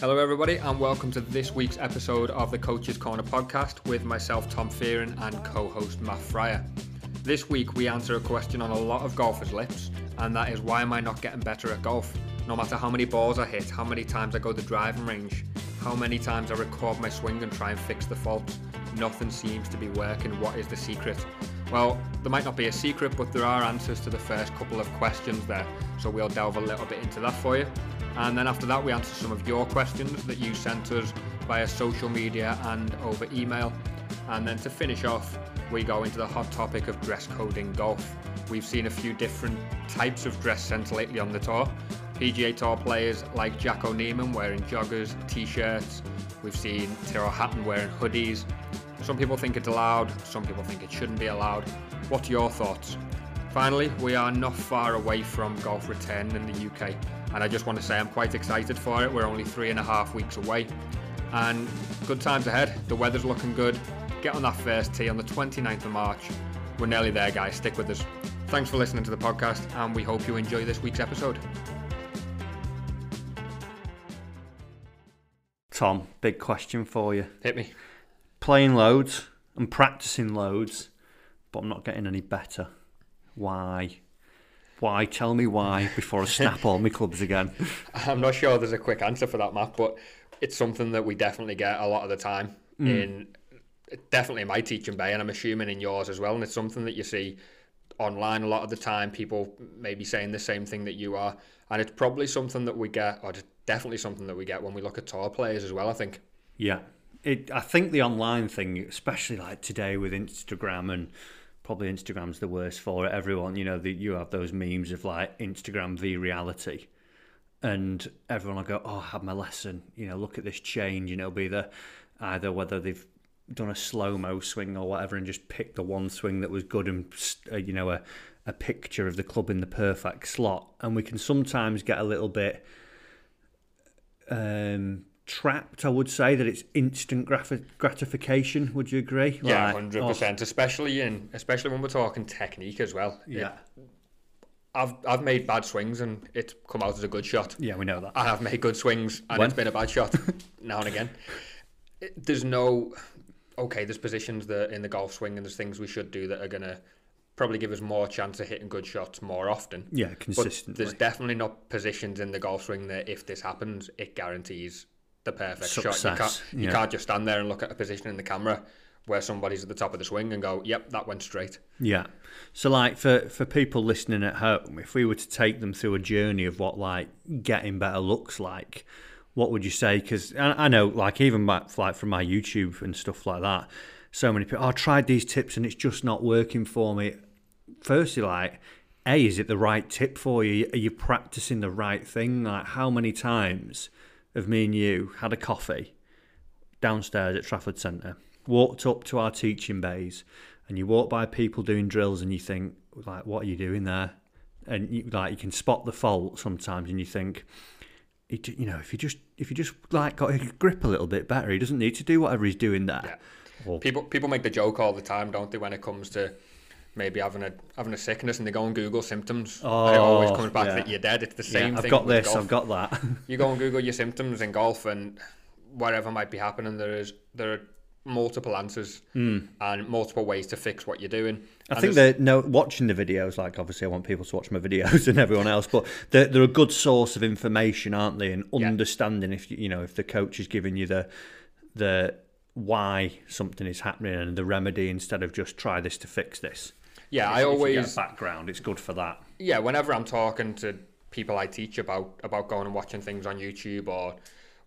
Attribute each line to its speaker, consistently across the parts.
Speaker 1: Hello, everybody, and welcome to this week's episode of the Coach's Corner podcast with myself, Tom Fearon, and co host Matt Fryer. This week, we answer a question on a lot of golfers' lips, and that is why am I not getting better at golf? No matter how many balls I hit, how many times I go to the driving range, how many times I record my swing and try and fix the faults, nothing seems to be working. What is the secret? Well, there might not be a secret, but there are answers to the first couple of questions there, so we'll delve a little bit into that for you. And then after that, we answer some of your questions that you sent us via social media and over email. And then to finish off, we go into the hot topic of dress code in golf. We've seen a few different types of dress sense lately on the tour. PGA Tour players like Jack O'Neill wearing joggers, t-shirts. We've seen Tyrrell Hatton wearing hoodies. Some people think it's allowed, some people think it shouldn't be allowed. What are your thoughts? Finally, we are not far away from golf return in the UK, and I just want to say I'm quite excited for it. We're only three and a half weeks away, and good times ahead. The weather's looking good. Get on that first tee on the 29th of March. We're nearly there, guys. Stick with us. Thanks for listening to the podcast, and we hope you enjoy this week's episode.
Speaker 2: Tom, big question for you.
Speaker 1: Hit me.
Speaker 2: Playing loads and practicing loads, but I'm not getting any better. Why? Why? Tell me why before I snap all my clubs again.
Speaker 1: I'm not sure there's a quick answer for that, Matt, but it's something that we definitely get a lot of the time mm. in definitely in my teaching bay, and I'm assuming in yours as well. And it's something that you see online a lot of the time. People maybe saying the same thing that you are, and it's probably something that we get, or definitely something that we get when we look at tour players as well. I think.
Speaker 2: Yeah, it. I think the online thing, especially like today with Instagram and probably Instagram's the worst for it. Everyone, you know, the, you have those memes of like Instagram v reality, and everyone will go, "Oh, I had my lesson." You know, look at this change. You know, be the either whether they've done a slow mo swing or whatever, and just picked the one swing that was good and uh, you know a a picture of the club in the perfect slot, and we can sometimes get a little bit um, trapped. I would say that it's instant gratification. Would you agree?
Speaker 1: Yeah, hundred like, percent. Especially in especially when we're talking technique as well.
Speaker 2: Yeah.
Speaker 1: It, I've I've made bad swings and it's come out as a good shot.
Speaker 2: Yeah, we know that.
Speaker 1: I have made good swings and when? it's been a bad shot now and again. It, there's no okay. There's positions that in the golf swing and there's things we should do that are gonna probably give us more chance of hitting good shots more often.
Speaker 2: Yeah, consistently.
Speaker 1: But there's definitely not positions in the golf swing that if this happens, it guarantees the perfect
Speaker 2: Success.
Speaker 1: shot. You can't, you can't just stand there and look at a position in the camera where somebody's at the top of the swing and go, "Yep, that went straight."
Speaker 2: Yeah. So, like for for people listening at home, if we were to take them through a journey of what like getting better looks like, what would you say? Because I, I, know, like even back, like from my YouTube and stuff like that, so many people, oh, I tried these tips and it's just not working for me. Firstly, like, a, is it the right tip for you? Are you practicing the right thing? Like, how many times of me and you had a coffee downstairs at Trafford Centre, walked up to our teaching bays, and you walk by people doing drills, and you think, like, what are you doing there? And you, like, you can spot the fault sometimes, and you think, you know, if you just if you just like got a grip a little bit better, he doesn't need to do whatever he's doing there.
Speaker 1: Yeah. Well, people people make the joke all the time, don't they, when it comes to maybe having a having a sickness and they go and Google symptoms. Oh, and it always comes back yeah. that you're dead. It's the same
Speaker 2: yeah,
Speaker 1: thing.
Speaker 2: I've got this.
Speaker 1: Golf.
Speaker 2: I've got that.
Speaker 1: you go and Google your symptoms in golf, and whatever might be happening, there is there are multiple answers
Speaker 2: mm.
Speaker 1: and multiple ways to fix what you're doing.
Speaker 2: I and think that no watching the videos, like obviously I want people to watch my videos and everyone else, but they're, they're a good source of information, aren't they? And understanding yeah. if you know if the coach is giving you the the why something is happening and the remedy instead of just try this to fix this.
Speaker 1: Yeah,
Speaker 2: if,
Speaker 1: I always
Speaker 2: background. It's good for that.
Speaker 1: Yeah, whenever I'm talking to people I teach about about going and watching things on YouTube or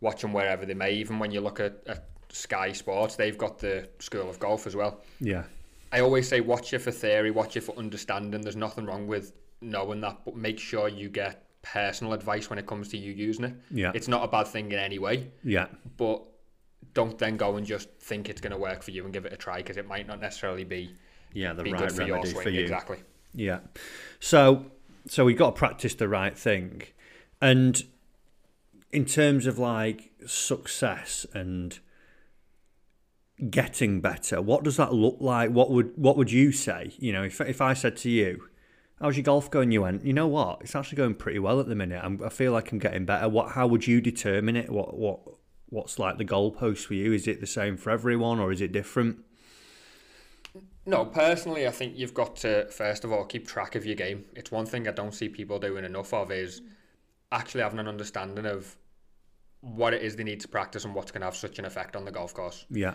Speaker 1: watching wherever they may, even when you look at, at Sky Sports, they've got the School of Golf as well.
Speaker 2: Yeah.
Speaker 1: I always say watch it for theory, watch it for understanding. There's nothing wrong with knowing that, but make sure you get personal advice when it comes to you using it.
Speaker 2: Yeah.
Speaker 1: It's not a bad thing in any way.
Speaker 2: Yeah.
Speaker 1: But don't then go and just think it's going to work for you and give it a try because it might not necessarily be
Speaker 2: yeah the right
Speaker 1: for
Speaker 2: remedy
Speaker 1: for
Speaker 2: you
Speaker 1: exactly
Speaker 2: yeah so so we got to practice the right thing and in terms of like success and getting better what does that look like what would what would you say you know if if I said to you How's your golf going? You went. You know what? It's actually going pretty well at the minute. I'm, I feel like I'm getting better. What? How would you determine it? What? What? What's like the goalpost for you? Is it the same for everyone, or is it different?
Speaker 1: No, mm. personally, I think you've got to first of all keep track of your game. It's one thing I don't see people doing enough of is actually having an understanding of what it is they need to practice and what's going to have such an effect on the golf course.
Speaker 2: Yeah.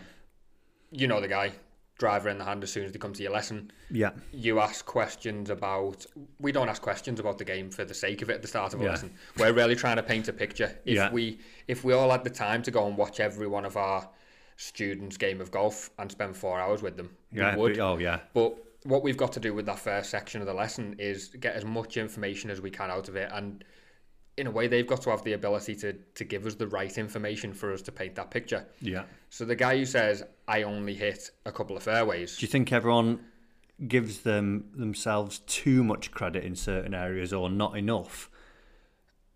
Speaker 1: You know the guy, driver in the hand as soon as they come to your lesson.
Speaker 2: Yeah.
Speaker 1: You ask questions about. We don't ask questions about the game for the sake of it at the start of a
Speaker 2: Yeah.
Speaker 1: lesson. We're really trying to paint a picture. If
Speaker 2: Yeah.
Speaker 1: we if we all had the time to go and watch every one of our students' game of golf and spend four hours with them,
Speaker 2: Yeah.
Speaker 1: we would.
Speaker 2: Oh yeah.
Speaker 1: But what we've got to do with that first section of the lesson is get as much information as we can out of it. And in a way, they've got to have the ability to, to give us the right information for us to paint that picture.
Speaker 2: Yeah.
Speaker 1: So the guy who says, I only hit a couple of fairways,
Speaker 2: Do you think everyone gives them themselves too much credit in certain areas or not enough?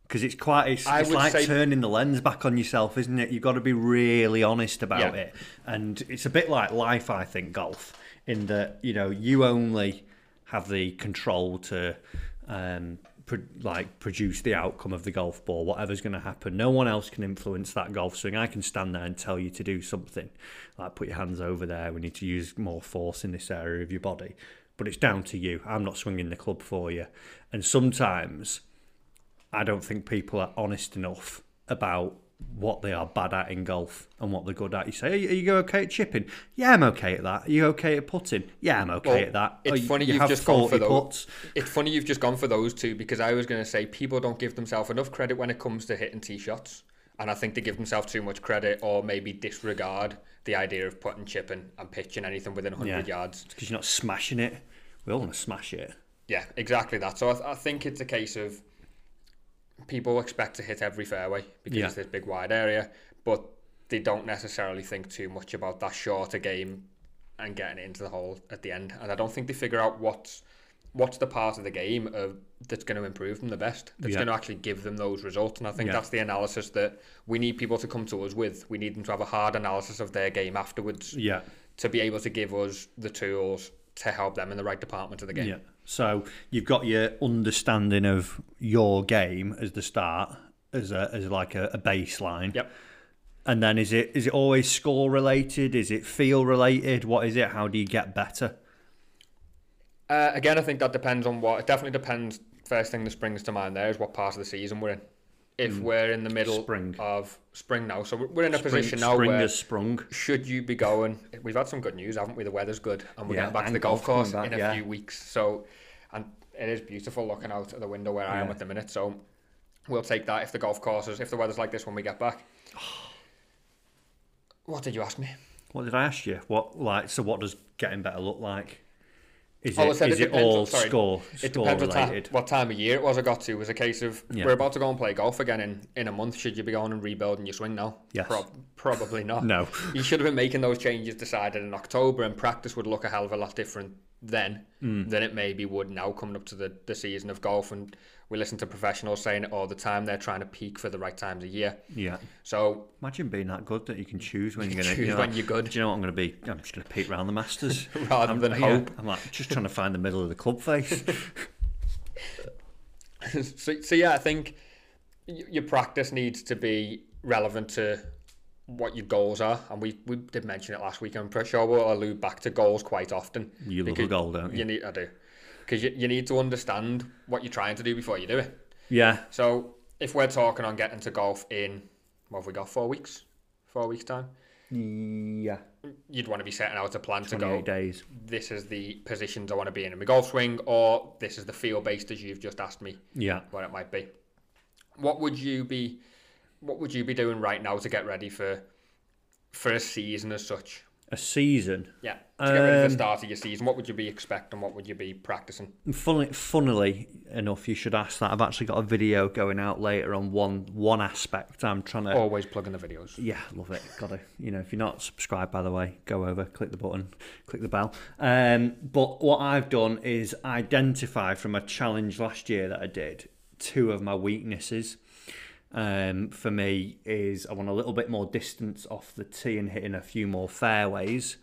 Speaker 2: Because it's quite it's, it's like
Speaker 1: say-
Speaker 2: turning the lens back on yourself, isn't it? You've got to be really honest about
Speaker 1: Yeah.
Speaker 2: it, and it's a bit like life, I think, golf, in that you know you only have the control to. Um, pro- like produce the outcome of the golf ball, whatever's going to happen. No one else can influence that golf swing. I can stand there and tell you to do something, like put your hands over there. We need to use more force in this area of your body, but it's down to you. I'm not swinging the club for you. And sometimes I don't think people are honest enough about what they are bad at in golf and what they're good at. You say, are you, you okay at chipping? Yeah, I'm okay at that. Are you okay at putting? Yeah, I'm okay
Speaker 1: Well,
Speaker 2: at that.
Speaker 1: it's
Speaker 2: Oh, you-
Speaker 1: funny
Speaker 2: you
Speaker 1: you've
Speaker 2: have
Speaker 1: just gone for those.
Speaker 2: putts.
Speaker 1: It's funny you've just gone for those two because I was going to say people don't give themselves enough credit when it comes to hitting tee shots. And I think they give themselves too much credit or maybe disregard the idea of putting, chipping, and pitching anything within 100
Speaker 2: Yeah.
Speaker 1: yards.
Speaker 2: because you're not smashing it. We all want to smash it.
Speaker 1: Yeah, exactly that. So I, th- I think it's a case of people expect to hit every fairway because
Speaker 2: Yeah.
Speaker 1: it's this big wide area, but they don't necessarily think too much about that shorter game and getting into the hole at the end. And I don't think they figure out what's what's the part of the game of, that's going to improve them the best, that's
Speaker 2: Yeah.
Speaker 1: going to actually give them those results. And I think
Speaker 2: Yeah.
Speaker 1: that's the analysis that we need people to come to us with. We need them to have a hard analysis of their game afterwards
Speaker 2: Yeah,
Speaker 1: to be able to give us the tools to help them in the right department of the game.
Speaker 2: yeah. So you've got your understanding of your game as the start, as a as like a, a baseline.
Speaker 1: Yep.
Speaker 2: And then is it is it always score related? Is it feel related? What is it? How do you get better?
Speaker 1: Uh, again, I think that depends on what. It definitely depends. First thing that springs to mind there is what part of the season we're in. If we're in the middle
Speaker 2: Mm. Spring.
Speaker 1: of spring now, so we're- in a
Speaker 2: Spring,
Speaker 1: position now
Speaker 2: spring
Speaker 1: where
Speaker 2: has sprung.
Speaker 1: should you be going? We've had some good news, haven't we? The weather's good, and we're
Speaker 2: Yeah,
Speaker 1: getting back to the golf course
Speaker 2: back,
Speaker 1: in a
Speaker 2: yeah.
Speaker 1: few weeks. So, and it is beautiful looking out of the window where I am at the minute. So, we'll take that if the golf courses, if the weather's like this when we get back. What did you ask me?
Speaker 2: What did I ask you? What like so? What does getting better look like? Is it
Speaker 1: said
Speaker 2: is
Speaker 1: it
Speaker 2: it
Speaker 1: depends
Speaker 2: all
Speaker 1: on- sorry.
Speaker 2: score
Speaker 1: It
Speaker 2: score
Speaker 1: depends what time,
Speaker 2: related?
Speaker 1: what time of year it was I got to. It was a case of
Speaker 2: Yeah.
Speaker 1: we're about to go and play golf again in, in a month. Should you be going and rebuilding your swing now?
Speaker 2: Yes.
Speaker 1: Prob- probably not.
Speaker 2: No.
Speaker 1: You should have been making those changes decided in October, and practice would look a hell of a lot different then
Speaker 2: Mm.
Speaker 1: than it maybe would now coming up to the, the season of golf. And we listen to professionals saying it all the time. They're trying to peak for the right times of year.
Speaker 2: Yeah.
Speaker 1: So
Speaker 2: Imagine being that good that you can choose when
Speaker 1: You
Speaker 2: you're going to.
Speaker 1: choose when you're good.
Speaker 2: Do you know what I'm going to be? I'm just going to peak round the Masters
Speaker 1: rather
Speaker 2: I'm,
Speaker 1: than
Speaker 2: yeah,
Speaker 1: hope.
Speaker 2: I'm like just trying to find the middle of the club face.
Speaker 1: so, so yeah, I think your practice needs to be relevant to what your goals are, and we, we did mention it last week. I'm pretty sure we'll allude back to goals quite often.
Speaker 2: You love a goal, don't you?
Speaker 1: You need, I do, because you, you need to understand what you're trying to do before you do it.
Speaker 2: yeah.
Speaker 1: So if we're talking on getting to golf in what have we got four weeks, four weeks time,
Speaker 2: Yeah.
Speaker 1: you'd want to be setting out a plan to
Speaker 2: 28
Speaker 1: go.
Speaker 2: days.
Speaker 1: This is the positions I want to be in in my golf swing, or this is the feel based as you've just asked me
Speaker 2: Yeah.
Speaker 1: what it might be. What would you be what would you be doing right now to get ready for for a season as such?
Speaker 2: A season.
Speaker 1: Yeah. To get for
Speaker 2: Um,
Speaker 1: the start of your season, what would you be expecting? What would you be practicing?
Speaker 2: Funnily, funnily enough, you should ask that. I've actually got a video going out later on one one aspect. I'm trying to.
Speaker 1: Always plugging the videos.
Speaker 2: Yeah, love it. Got to, you know, if you're not subscribed, by the way, go over, click the button, click the bell. Um, but what I've done is identify from a challenge last year that I did two of my weaknesses. Um, for me, is I want a little bit more distance off the tee and hitting a few more fairways,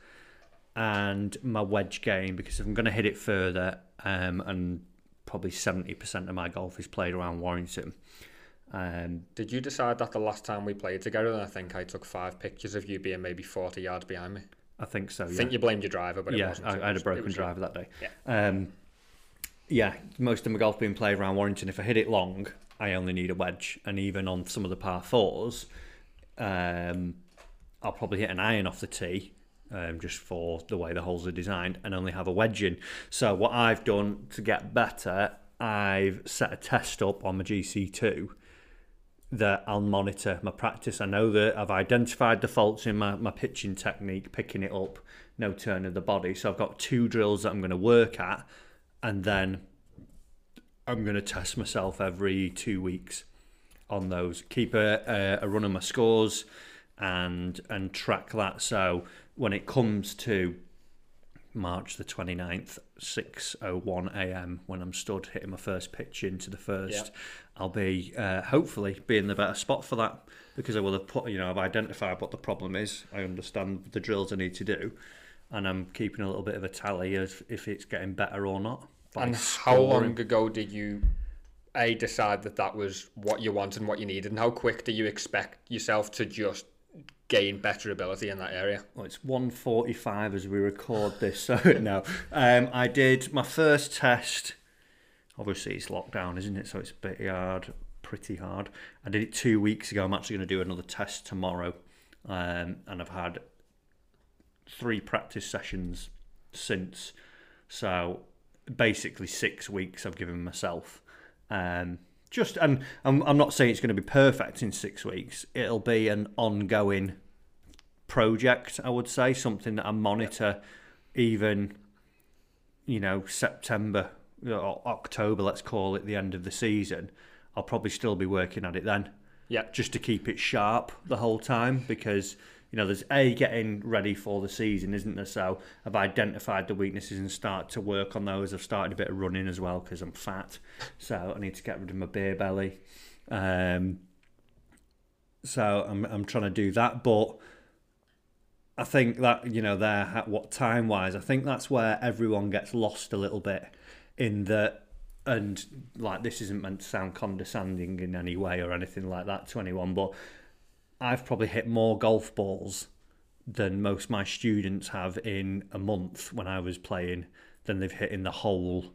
Speaker 2: and my wedge game because if I'm going to hit it further um, and probably seventy percent of my golf is played around Warrington. Um,
Speaker 1: Did you decide that the last time we played together? And I think I took five pictures of you being maybe forty yards behind me.
Speaker 2: I think so.
Speaker 1: I think you blamed your driver, but it
Speaker 2: yeah,
Speaker 1: wasn't.
Speaker 2: I,
Speaker 1: It
Speaker 2: I had a broken
Speaker 1: was you.
Speaker 2: driver that day.
Speaker 1: Yeah.
Speaker 2: Um, yeah, most of my golf being played around Warrington. If I hit it long, I only need a wedge, and even on some of the par fours, um, I'll probably hit an iron off the tee. Um, just for the way the holes are designed, and only have a wedge in. So what I've done to get better, I've set a test up on my GC2 that I'll monitor my practice. I know that I've identified the faults in my, my pitching technique, picking it up, no turn of the body. So I've got two drills that I'm going to work at, and then I'm going to test myself every two weeks on those. Keep a, a, a run of my scores and and track that. So when it comes to March the 29th, 6:01 a.m. when I'm stood hitting my first pitch into the first, I'll be uh, hopefully be in the better spot for that because I will have put you know I've identified what the problem is. I understand the drills I need to do, and I'm keeping a little bit of a tally of if it's getting better or not.
Speaker 1: And how long ago did you a decide that that was what you wanted and what you needed, and how quick do you expect yourself to just gain better ability in that area?
Speaker 2: Well, it's 1.45 as we record this, so no. Um, I did my first test. Obviously, it's lockdown, isn't it? So it's a bit hard, pretty hard. I did it two weeks ago. I'm actually going to do another test tomorrow. Um, and I've had three practice sessions since. So basically, six weeks I've given myself. Um, just and I'm, I'm not saying it's going to be perfect in six weeks. It'll be an ongoing project, I would say, something that I monitor even, you know, September or October, let's call it the end of the season. I'll probably still be working at it then,
Speaker 1: Yeah,
Speaker 2: just to keep it sharp the whole time because. You know, there's a getting ready for the season, isn't there? So I've identified the weaknesses and start to work on those. I've started a bit of running as well because I'm fat, so I need to get rid of my beer belly. Um, so I'm I'm trying to do that, but I think that you know there ha- what time wise, I think that's where everyone gets lost a little bit in that, and like this isn't meant to sound condescending in any way or anything like that to anyone, but I've probably hit more golf balls than most of my students have in a month when I was playing than they've hit in the whole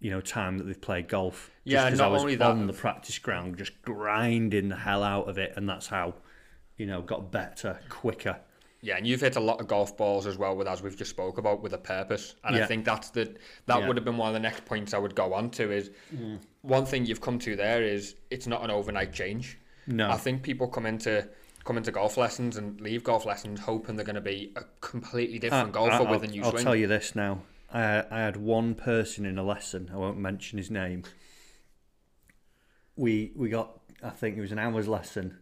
Speaker 2: you know time that they've played golf. Just
Speaker 1: Yeah, not
Speaker 2: I was
Speaker 1: only that-
Speaker 2: on the practice ground, just grinding the hell out of it, and that's how you know got better quicker.
Speaker 1: Yeah, and you've hit a lot of golf balls as well with as we've just spoke about with a purpose. And I think that's the that
Speaker 2: Yeah.
Speaker 1: would have been one of the next points I would go on to is mm. one thing you've come to there is it's not an overnight change.
Speaker 2: No.
Speaker 1: I think people come into come into golf lessons and leave golf lessons hoping they're going to be a completely different golfer
Speaker 2: Uh, I,
Speaker 1: with a new
Speaker 2: I'll
Speaker 1: swing.
Speaker 2: tell you this now. I, I had one person in a lesson. I won't mention his name. We we got. I think it was an hour's lesson,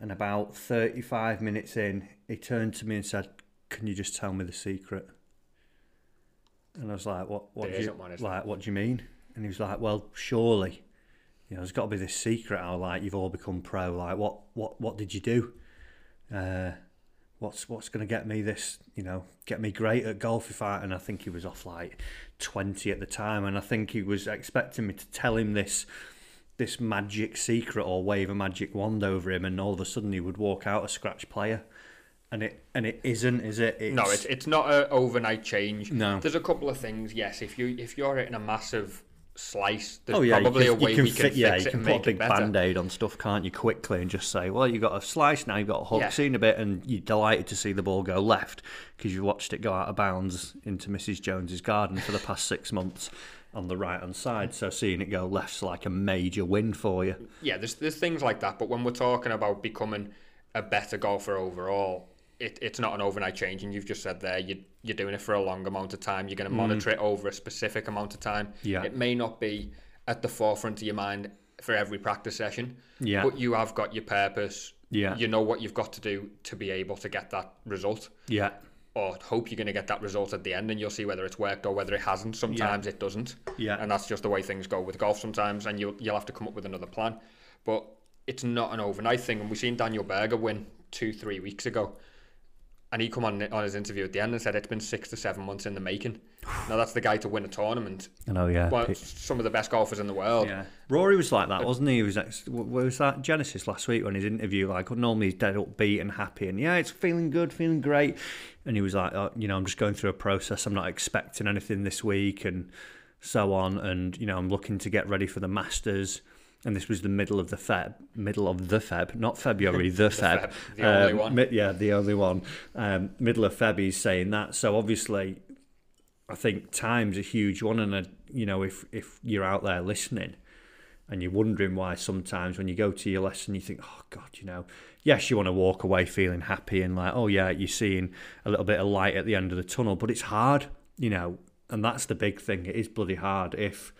Speaker 2: and about thirty five minutes in, he turned to me and said, "Can you just tell me the secret?" And I was like, "What? What? Do you,
Speaker 1: isn't one, is there?
Speaker 2: like, what do you mean?" And he was like, "Well, surely." You know, there's got to be this secret. How like you've all become pro. Like, what, what, what did you do? Uh, what's what's going to get me this you know get me great at golf if I and I think he was off like 20 at the time and I think he was expecting me to tell him this this magic secret or wave a magic wand over him and all of a sudden he would walk out a scratch player and it and it isn't is it it's,
Speaker 1: no, it's it's not an overnight change.
Speaker 2: No.
Speaker 1: There's a couple of things. Yes, if you if you're hitting a massive slice, there's
Speaker 2: Oh yeah,
Speaker 1: probably
Speaker 2: you
Speaker 1: a
Speaker 2: can,
Speaker 1: way
Speaker 2: you can
Speaker 1: we can
Speaker 2: yeah,
Speaker 1: fix
Speaker 2: you can put a big band-aid on stuff, can't you, quickly and just say, well, you've got a slice now, you've got a hook,
Speaker 1: Yeah.
Speaker 2: seen a bit, and you're delighted to see the ball go left because you've watched it go out of bounds into Mrs. Jones's garden for the past six months on the right-hand side. So seeing it go left's like a major win for you.
Speaker 1: yeah, there's there's things like that. But when we're talking about becoming a better golfer overall, it, it's not an overnight change. And you've just said there, you you're doing it for a long amount of time. You're going to monitor it over a specific amount of time.
Speaker 2: Mm. Yeah.
Speaker 1: It may not be at the forefront of your mind for every practice session.
Speaker 2: Yeah.
Speaker 1: But you have got your purpose.
Speaker 2: Yeah.
Speaker 1: You know what you've got to do to be able to get that result.
Speaker 2: Yeah,
Speaker 1: Or hope you're going to get that result at the end, and you'll see whether it's worked or whether it hasn't. Sometimes it doesn't.
Speaker 2: Yeah.
Speaker 1: And that's just the way things go with golf sometimes, and you'll you'll have to come up with another plan. But it's not an overnight thing, and we've seen Daniel Berger win two, three weeks ago. And he come on on his interview at the end and said it's been six to seven months in the making. now that's the guy to win a tournament.
Speaker 2: I know, yeah.
Speaker 1: One, some of the best golfers in the world.
Speaker 2: Yeah. Rory was like that, uh, wasn't he? He was like, was that Genesis last week when his interview? Like, normally he's dead upbeat and happy, and yeah, it's feeling good, feeling great. And he was like, oh, you know, I'm just going through a process. I'm not expecting anything this week, and so on. And you know, I'm looking to get ready for the Masters. And this was the middle of the Feb, middle of the Feb, not February, the,
Speaker 1: The
Speaker 2: Feb.
Speaker 1: Feb, the only
Speaker 2: Um,
Speaker 1: one.
Speaker 2: mi- yeah, the only one. Um, middle of Feb, he's saying that. So obviously, I think time's a huge one, and uh, you know, if if you're out there listening, and you're wondering why sometimes when you go to your lesson, you think, oh God, you know, yes, you want to walk away feeling happy and like, oh yeah, you're seeing a little bit of light at the end of the tunnel, but it's hard, you know, and that's the big thing. It is bloody hard. If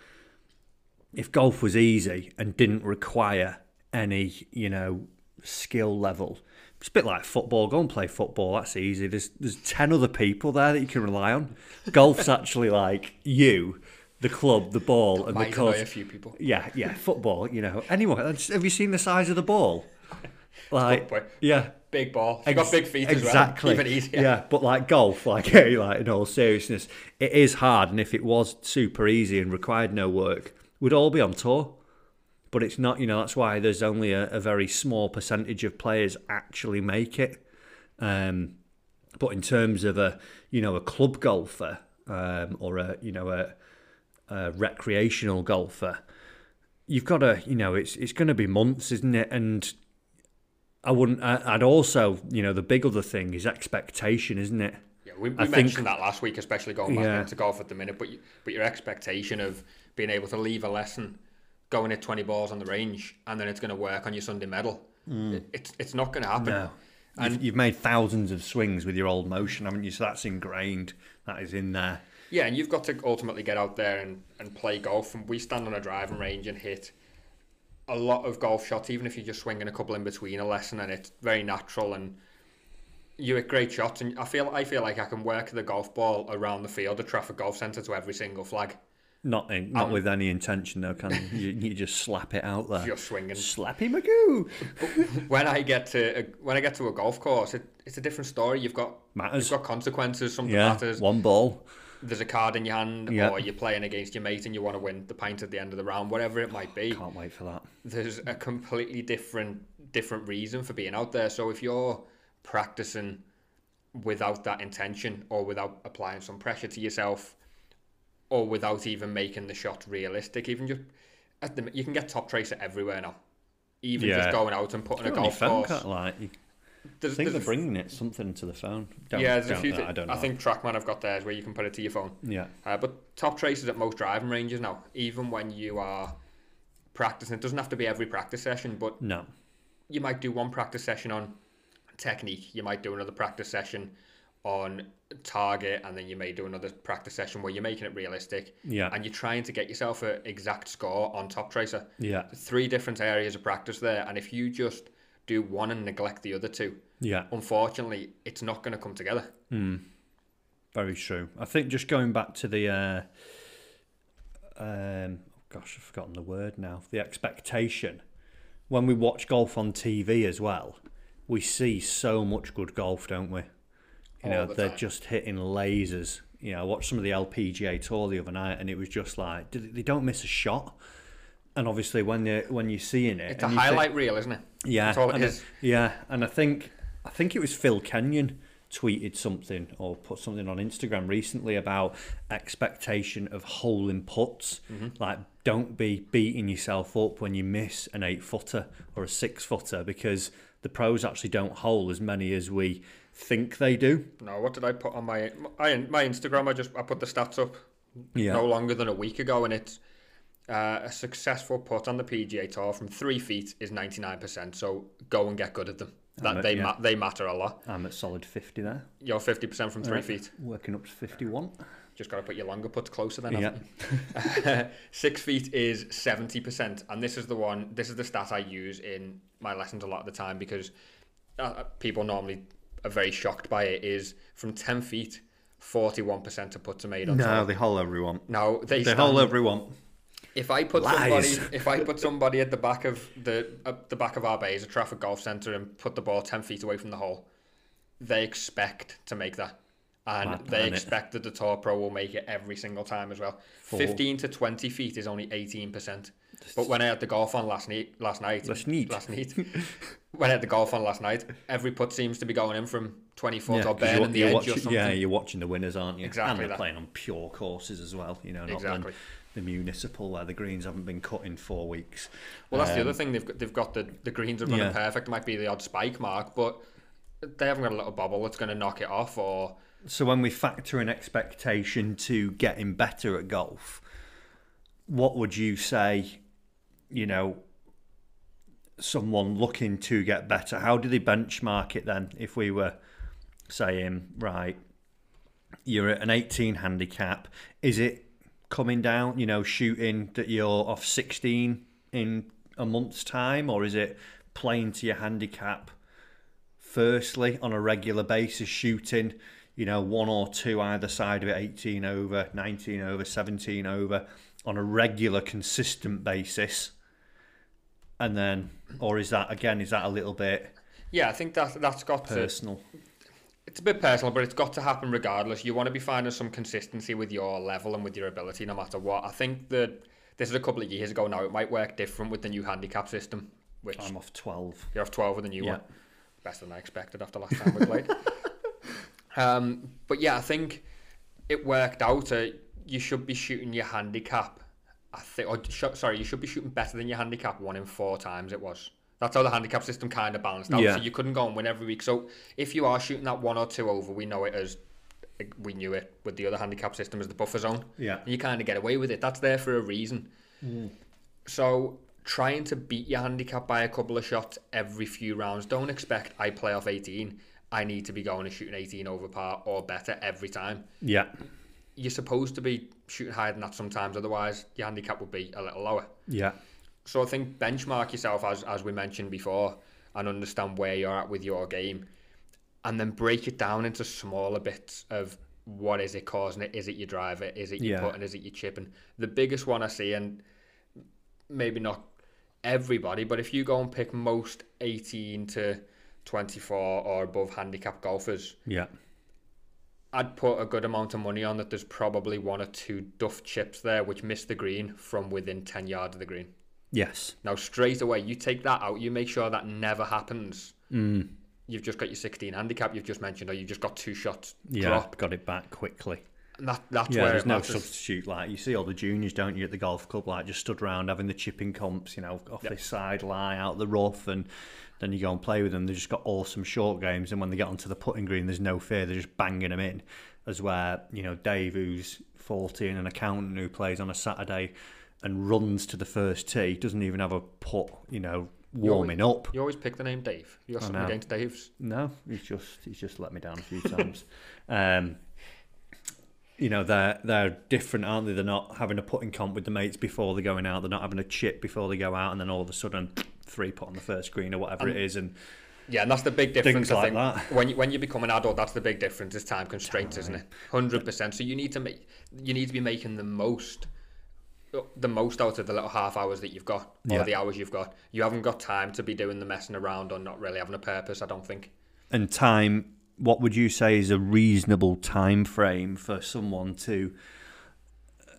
Speaker 2: if golf was easy and didn't require any, you know, skill level, it's a bit like football. Go and play football. That's easy. There's there's ten other people there that you can rely on. Golf's actually like you, the club, the ball, and the
Speaker 1: Might
Speaker 2: course.
Speaker 1: annoy a few people.
Speaker 2: Yeah, yeah, football. You know, anyone. Uh, have you seen the size of the ball? Like, yeah,
Speaker 1: Big ball. You've got big feet
Speaker 2: exactly.
Speaker 1: as well. Easier.
Speaker 2: Yeah, but like golf, like like in all seriousness, it is hard. And if it was super easy and required no work, we'd all be on tour. But it's not. You know, that's why there's only a, a very small percentage of players actually make it. Um, but in terms of a you know a club golfer um, or a you know a, a recreational golfer, you've got to you know it's it's going to be months, isn't it? And I wouldn't. I'd also you know the big other thing is expectation, isn't it?
Speaker 1: Yeah, we, we
Speaker 2: I think-
Speaker 1: mentioned that last week, especially going back
Speaker 2: Yeah.
Speaker 1: into golf at the minute. But you, but your expectation of being able to leave a lesson, going at twenty balls on the range, and then it's going to work on your Sunday medal. It, it's it's not going to happen.
Speaker 2: Mm. No. You've, you've made thousands of swings with your old motion, haven't you? So that's ingrained. That is in there.
Speaker 1: Yeah, and you've got to ultimately get out there and, and play golf. And we stand on a driving range and hit a lot of golf shots, even if you're just swinging a couple in between a lesson, and it's very natural and you hit great shots. And I feel I feel like I can work the golf ball around the field at Trafford Golf Centre to every single flag.
Speaker 2: Not in, not
Speaker 1: Um,
Speaker 2: with any intention though, can you? you? Just slap it out there.
Speaker 1: You're swinging.
Speaker 2: Slappy Magoo
Speaker 1: when I get to a, when I get to a golf course, it, it's a different story. You've got
Speaker 2: matters.
Speaker 1: you've got consequences. Something
Speaker 2: Yeah,
Speaker 1: matters.
Speaker 2: one ball.
Speaker 1: There's a card in your hand,
Speaker 2: Yeah.
Speaker 1: or you're playing against your mate and you want to win the pint at the end of the round, whatever it might be.
Speaker 2: Can't wait for that.
Speaker 1: There's a completely different different reason for being out there. So if you're practicing without that intention, or without applying some pressure to yourself, or without even making the shot realistic, even just at the, you can get Toptracer everywhere now. Even
Speaker 2: Yeah.
Speaker 1: just going out and putting a
Speaker 2: Put it on your
Speaker 1: golf course.
Speaker 2: can't like. You
Speaker 1: There's,
Speaker 2: think they're bringing it something to the phone. Don't,
Speaker 1: yeah, there's a few. thi-
Speaker 2: I don't know.
Speaker 1: I think Trackman have got theirs where you can put it to your phone.
Speaker 2: Yeah.
Speaker 1: Uh, but Toptracers at most driving ranges now, even when you are practicing, it doesn't have to be every practice session, but
Speaker 2: No.
Speaker 1: you might do one practice session on technique. You might do another practice session on target, and then you may do another practice session where you're making it realistic.
Speaker 2: Yeah.
Speaker 1: And you're trying to get yourself an exact score on Toptracer.
Speaker 2: Yeah.
Speaker 1: Three different areas of practice there, and if you just do one and neglect the other two,
Speaker 2: Yeah.
Speaker 1: unfortunately, it's not going to come together.
Speaker 2: Very true. I think just going back to the, uh, um, gosh, I've forgotten the word now. The expectation. When we watch golf on TV as well, we see so much good golf, don't we? You know,
Speaker 1: the
Speaker 2: they're
Speaker 1: time.
Speaker 2: just hitting lasers. You know, I watched some of the LPGA tour the other night, and it was just like they don't miss a shot. And obviously, when you when you're seeing it,
Speaker 1: It's a
Speaker 2: you think-
Speaker 1: highlight reel, isn't it?
Speaker 2: yeah,
Speaker 1: it
Speaker 2: and
Speaker 1: is.
Speaker 2: yeah, and I think I think it was Phil Kenyon tweeted something or put something on Instagram recently about expectation of hole in putts.
Speaker 1: Mm-hmm.
Speaker 2: Like, don't be beating yourself up when you miss an eight footer or a six footer because the pros actually don't hole as many as we think they do.
Speaker 1: No, what did I put on my my, my Instagram? I just I put the stats up
Speaker 2: Yeah,
Speaker 1: no longer than a week ago, and it's uh, a successful putt on the PGA Tour from three feet is ninety nine percent. So go and get good at them. That
Speaker 2: bet,
Speaker 1: they
Speaker 2: yeah.
Speaker 1: ma- they matter a lot.
Speaker 2: I'm at solid fifty there,
Speaker 1: You're fifty percent from three
Speaker 2: Right.
Speaker 1: feet.
Speaker 2: working up to fifty-one.
Speaker 1: Just got to put your longer putts closer then.
Speaker 2: Yeah.
Speaker 1: Six feet is seventy percent, and this is the one. This is the stat I use in my lessons a lot of the time because uh, people normally are very shocked by it. Is from ten feet, forty-one percent of putts are made on
Speaker 2: No, they hole everyone.
Speaker 1: Now they,
Speaker 2: They hole everyone.
Speaker 1: If I put
Speaker 2: Lies.
Speaker 1: somebody, if I put somebody at the back of the at the back of our bays, a Trafford Golf Centre, and put the ball ten feet away from the hole, they expect to make that. And
Speaker 2: Mad,
Speaker 1: they
Speaker 2: isn't it?
Speaker 1: expect that the Tour Pro will make it every single time as well. 15 to 20 feet is only 18%. But when I had the golf on last night, last night,
Speaker 2: Last night.
Speaker 1: last night, when I had the golf on last night, every putt seems to be going in from 20 foot or
Speaker 2: 'cause
Speaker 1: burning
Speaker 2: you're-
Speaker 1: the edge or something.
Speaker 2: Yeah, you're watching the winners, aren't you?
Speaker 1: Exactly
Speaker 2: And they're
Speaker 1: that.
Speaker 2: playing on pure courses as well. You know, not
Speaker 1: Exactly.
Speaker 2: the, the municipal where the greens haven't been cut in four weeks.
Speaker 1: Well, that's the
Speaker 2: Um,
Speaker 1: other thing. They've got, they've got the, the greens are running
Speaker 2: Yeah.
Speaker 1: perfect. Might be the odd spike mark, but they haven't got a little bubble that's going to knock it off. Or
Speaker 2: So when we factor in expectation to getting better at golf, what would you say? You know, someone looking to get better. How do they benchmark it then? If we were saying, right, you're at an 18 handicap, is it coming down? You know, shooting that you're off 16 in a month's time, or is it playing to your handicap? firstly on a regular basis shooting you know one or two either side of it 18 over 19 over 17 over on a regular consistent basis and then or is that again is that a little bit
Speaker 1: yeah, I think that that's got to.
Speaker 2: personal
Speaker 1: It's a bit personal, but it's got to happen regardless. You want to be finding some consistency with your level and with your ability, no matter what. I think that this is a couple of years ago now. It might work different with the new handicap system, which
Speaker 2: i'm off 12
Speaker 1: you're off 12 with the new
Speaker 2: Yeah.
Speaker 1: one. Better than I expected after last time we played. um, but yeah, I think it worked out. Uh, you should be shooting your handicap. I think, or sh- sorry, you should be shooting better than your handicap one in four times. It was. That's how the handicap system kind of balanced out.
Speaker 2: Yeah.
Speaker 1: So you couldn't go and win every week. So if you are shooting that one or two over, we know it as we knew it with the other handicap system as the buffer zone.
Speaker 2: yeah
Speaker 1: You kind of get away with it. That's there for a reason. Mm. So trying to beat your handicap by a couple of shots every few rounds. Don't expect I play off 18. I need to be going and shooting 18 over par or better every time.
Speaker 2: yeah
Speaker 1: You're supposed to be shooting higher than that sometimes. Otherwise, your handicap would be a little lower.
Speaker 2: yeah
Speaker 1: So I think benchmark yourself as as we mentioned before and understand where you're at with your game and then break it down into smaller bits of what is it causing it? Is it your driver? Is it your
Speaker 2: Yeah.
Speaker 1: putting? Is it your chipping? The biggest one I see and maybe not everybody, but if you go and pick most 18 to 24 or above handicap golfers,
Speaker 2: yeah
Speaker 1: I'd put a good amount of money on that there's probably one or two duff chips there which miss the green from within 10 yards of the green.
Speaker 2: yes
Speaker 1: Now, straight away, you take that out, you make sure that never happens.
Speaker 2: mm.
Speaker 1: You've just got your 16 handicap you've just mentioned, or you've just got two shots
Speaker 2: yeah
Speaker 1: drop.
Speaker 2: got it back quickly
Speaker 1: And that, that's
Speaker 2: yeah,
Speaker 1: where
Speaker 2: there's no substitute. Like you see all the juniors, don't you, at the golf club, like just stood around having the chipping comps, you know, off
Speaker 1: Yep.
Speaker 2: this side lie out the rough, and then you go and play with them. They've just got awesome short games, and when they get onto the putting green, there's no fear. They're just banging them in. As where you know Dave, who's 40 and an accountant who plays on a Saturday and runs to the first tee, doesn't even have a putt, you know, warming up.
Speaker 1: You always pick the name Dave. You got something against Dave's.
Speaker 2: No, he's just he's just let me down a few times. um, you know they're they're different, aren't they? They're not having a putting comp with the mates before they're going out. They're not having a chip before they go out, and then all of a sudden three put on the first green or whatever it is. And
Speaker 1: Yeah, and that's the big difference.
Speaker 2: Things
Speaker 1: I think
Speaker 2: that.
Speaker 1: when you, when you become an adult, that's the big difference. Is time constraints, isn't it? Hundred percent. So you need to make you need to be making the most the most out of the little half hours that you've got or
Speaker 2: Yeah.
Speaker 1: the hours you've got. You haven't got time to be doing the messing around or not really having a purpose. I don't think.
Speaker 2: and time. What would you say is a reasonable time frame for someone to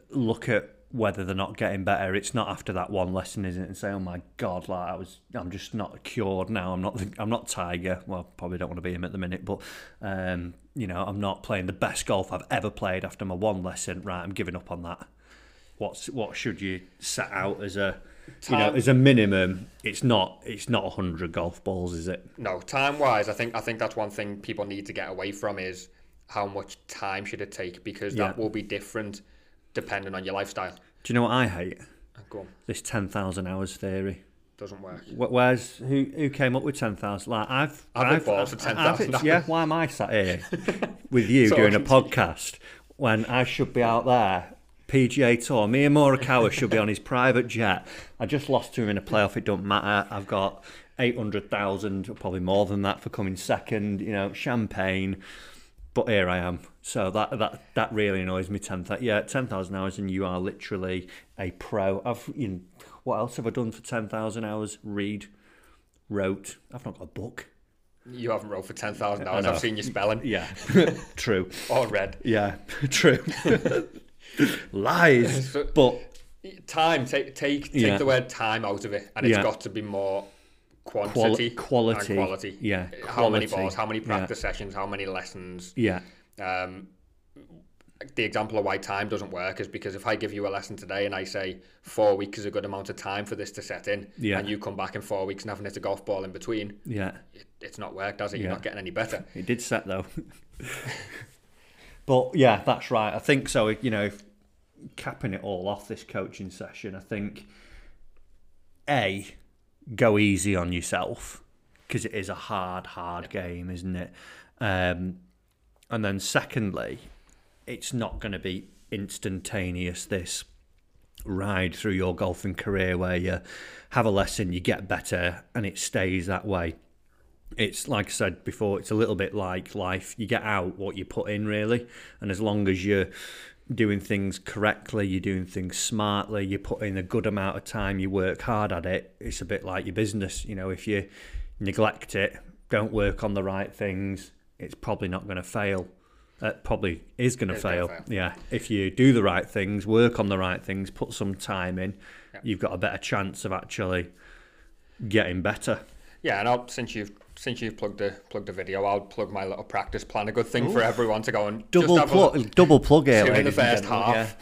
Speaker 2: look at whether they're not getting better? It's not after that one lesson, is it? And say, "Oh my God, like I was, I'm just not cured now. I'm not, the, I'm not Tiger. Well, probably don't want to be him at the minute, but um, you know, I'm not playing the best golf I've ever played after my one lesson. Right, I'm giving up on that. What's what should you set out as a you know, as a minimum, it's not it's not hundred golf balls, is it?
Speaker 1: No, time wise, I think I think that's one thing people need to get away from is how much time should it take because that
Speaker 2: Yeah.
Speaker 1: will be different depending on your lifestyle.
Speaker 2: Do you know what I hate?
Speaker 1: Uh, go on,
Speaker 2: This ten thousand hours theory.
Speaker 1: doesn't work.
Speaker 2: Where's who who came up with ten thousand? Like I've
Speaker 1: I've been balls for
Speaker 2: I've-
Speaker 1: 10,000
Speaker 2: Yeah, why am I sat here with you doing a podcast when I should be out there? PGA Tour. Me and Morikawa should be on his private jet. I just lost to him in a playoff. It don't matter. I've got eight hundred thousand, probably more than that, for coming second. You know, champagne. But here I am. So that that that really annoys me. Ten thousand, yeah, ten thousand hours, and you are literally a pro. I've you know, what else have I done for ten thousand hours? Read, wrote. I've not got a book.
Speaker 1: You haven't wrote for 10,000 hours. I've seen you spelling.
Speaker 2: Yeah, true.
Speaker 1: Or read.
Speaker 2: Yeah, true. Lies,
Speaker 1: So-
Speaker 2: but
Speaker 1: Time, take take take
Speaker 2: Yeah.
Speaker 1: the word time out of it, and it's
Speaker 2: Yeah.
Speaker 1: got to be more
Speaker 2: quali-
Speaker 1: quantity,
Speaker 2: quality,
Speaker 1: and quality.
Speaker 2: Yeah,
Speaker 1: How many balls? How many
Speaker 2: Yeah.
Speaker 1: practice sessions? How many lessons?
Speaker 2: Yeah,
Speaker 1: Um, the example of why time doesn't work is because if I give you a lesson today and I say four weeks is a good amount of time for this to set in,
Speaker 2: Yeah.
Speaker 1: and you come back in four weeks and haven't hit a golf ball in between,
Speaker 2: yeah.
Speaker 1: it, it's not worked, does it? You're not getting any better.
Speaker 2: It did set though. but yeah, that's right. I think so. You know, capping it all off this coaching session, I think a go easy on yourself because it is a hard, hard game, isn't it? Um, and then secondly, it's not going to be instantaneous. This ride through your golfing career where you have a lesson, you get better, and it stays that way it's like I said before, it's a little bit like life. You get out what you put in, really. And as long as you're doing things correctly, you're doing things smartly, you put in a good amount of time, you work hard at it, it's a bit like your business. You know, if you neglect it, don't work on the right things, it's probably not going to fail. It probably is going to fail.
Speaker 1: fail.
Speaker 2: Yeah. If you do the right things, work on the right things, put some time in,
Speaker 1: Yeah.
Speaker 2: you've got a better chance of actually getting better.
Speaker 1: Yeah, and I'll, since you've since you've plugged the plugged the video, I'll plug my little practice plan. A good thing for everyone to go and just
Speaker 2: Double
Speaker 1: have a
Speaker 2: double plug here,
Speaker 1: in the first half.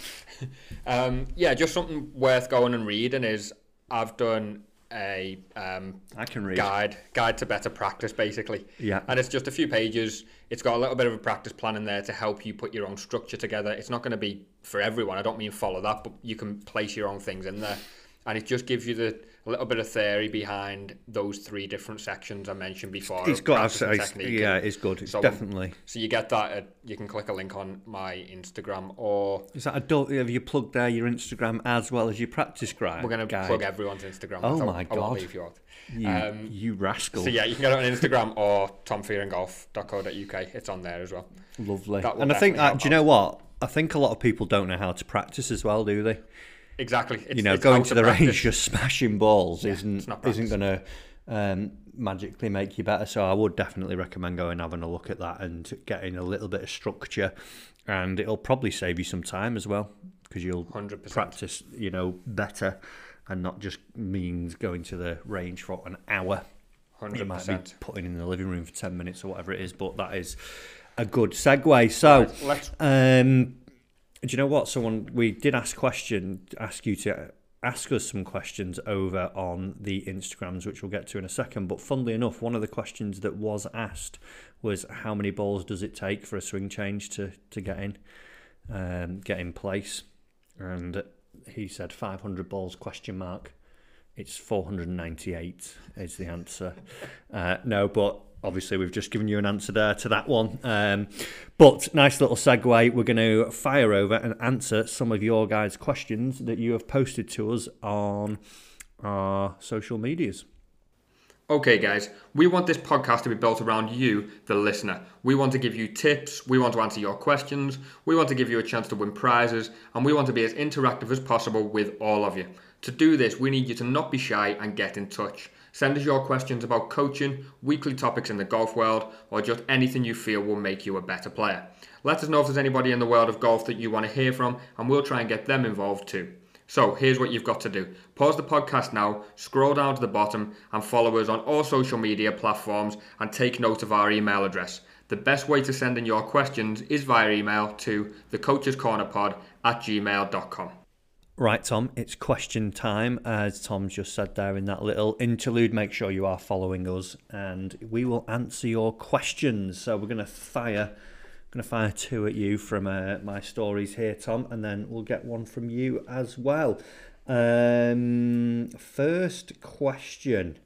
Speaker 1: um, yeah, just something worth going and reading is I've done a um,
Speaker 2: I can read.
Speaker 1: guide guide to better practice basically.
Speaker 2: Yeah.
Speaker 1: And it's just a few pages. It's got a little bit of a practice plan in there to help you put your own structure together. It's not going to be for everyone. I don't mean follow that, but you can place your own things in there. And it just gives you the a little bit of theory behind those three different sections I mentioned before.
Speaker 2: It's got, it's, yeah, it's good. It's
Speaker 1: So-
Speaker 2: definitely.
Speaker 1: So you get that. At, you can click a link on my Instagram, or
Speaker 2: Is that adult? have you plugged there your Instagram as well as your practice guide?
Speaker 1: we're going to plug everyone's Instagram.
Speaker 2: Oh my
Speaker 1: I
Speaker 2: God.
Speaker 1: leave you.
Speaker 2: You,
Speaker 1: Um,
Speaker 2: you rascal.
Speaker 1: So yeah, you can get it on Instagram or tomfearongolf.co.uk. It's on there as well.
Speaker 2: Lovely. And I think, that, do you know what? I think a lot of people don't know how to practice as well, do they?
Speaker 1: Exactly. It's,
Speaker 2: you know, going to the
Speaker 1: practice.
Speaker 2: range just smashing balls isn't isn't going to um, magically make you better. So I would definitely recommend going and having a look at that and getting a little bit of structure, and it'll probably save you some time as well because you'll
Speaker 1: 100%.
Speaker 2: practice, you know, better, and not just means going to the range for an hour. You might be putting in the living room for ten minutes or whatever it is, but that is a good segue. So.
Speaker 1: Let's
Speaker 2: Um, do you know what? Someone we did ask question, ask you to ask us some questions over on the Instagrams, which we'll get to in a second. But funnily enough, one of the questions that was asked was how many balls does it take for a swing change to to get in, um, get in place, and he said 500 balls question mark. It's 498 is the answer. Uh, no, but obviously we've just given you an answer there to that one. Um, but nice little segue. We're going to fire over and answer some of your guys' questions that you have posted to us on our social medias.
Speaker 1: Okay, guys, we want this podcast to be built around you, the listener. We want to give you tips, we want to answer your questions, we want to give you a chance to win prizes, and we want to be as interactive as possible with all of you. To do this, we need you to not be shy and get in touch. Send us your questions about coaching, weekly topics in the golf world, or just anything you feel will make you a better player. Let us know if there's anybody in the world of golf that you want to hear from, and we'll try and get them involved too. So here's what you've got to do. Pause the podcast now, scroll down to the bottom, and follow us on all social media platforms and take note of our email address. The best way to send in your questions is via email to thecoachescornerpod at gmail.com.
Speaker 2: Right, Tom, it's question time. As Tom's just said there in that little interlude, make sure you are following us and we will answer your questions. So we're going to fire going to fire two at you from uh, my stories here, Tom, and then we'll get one from you as well. Um, first question.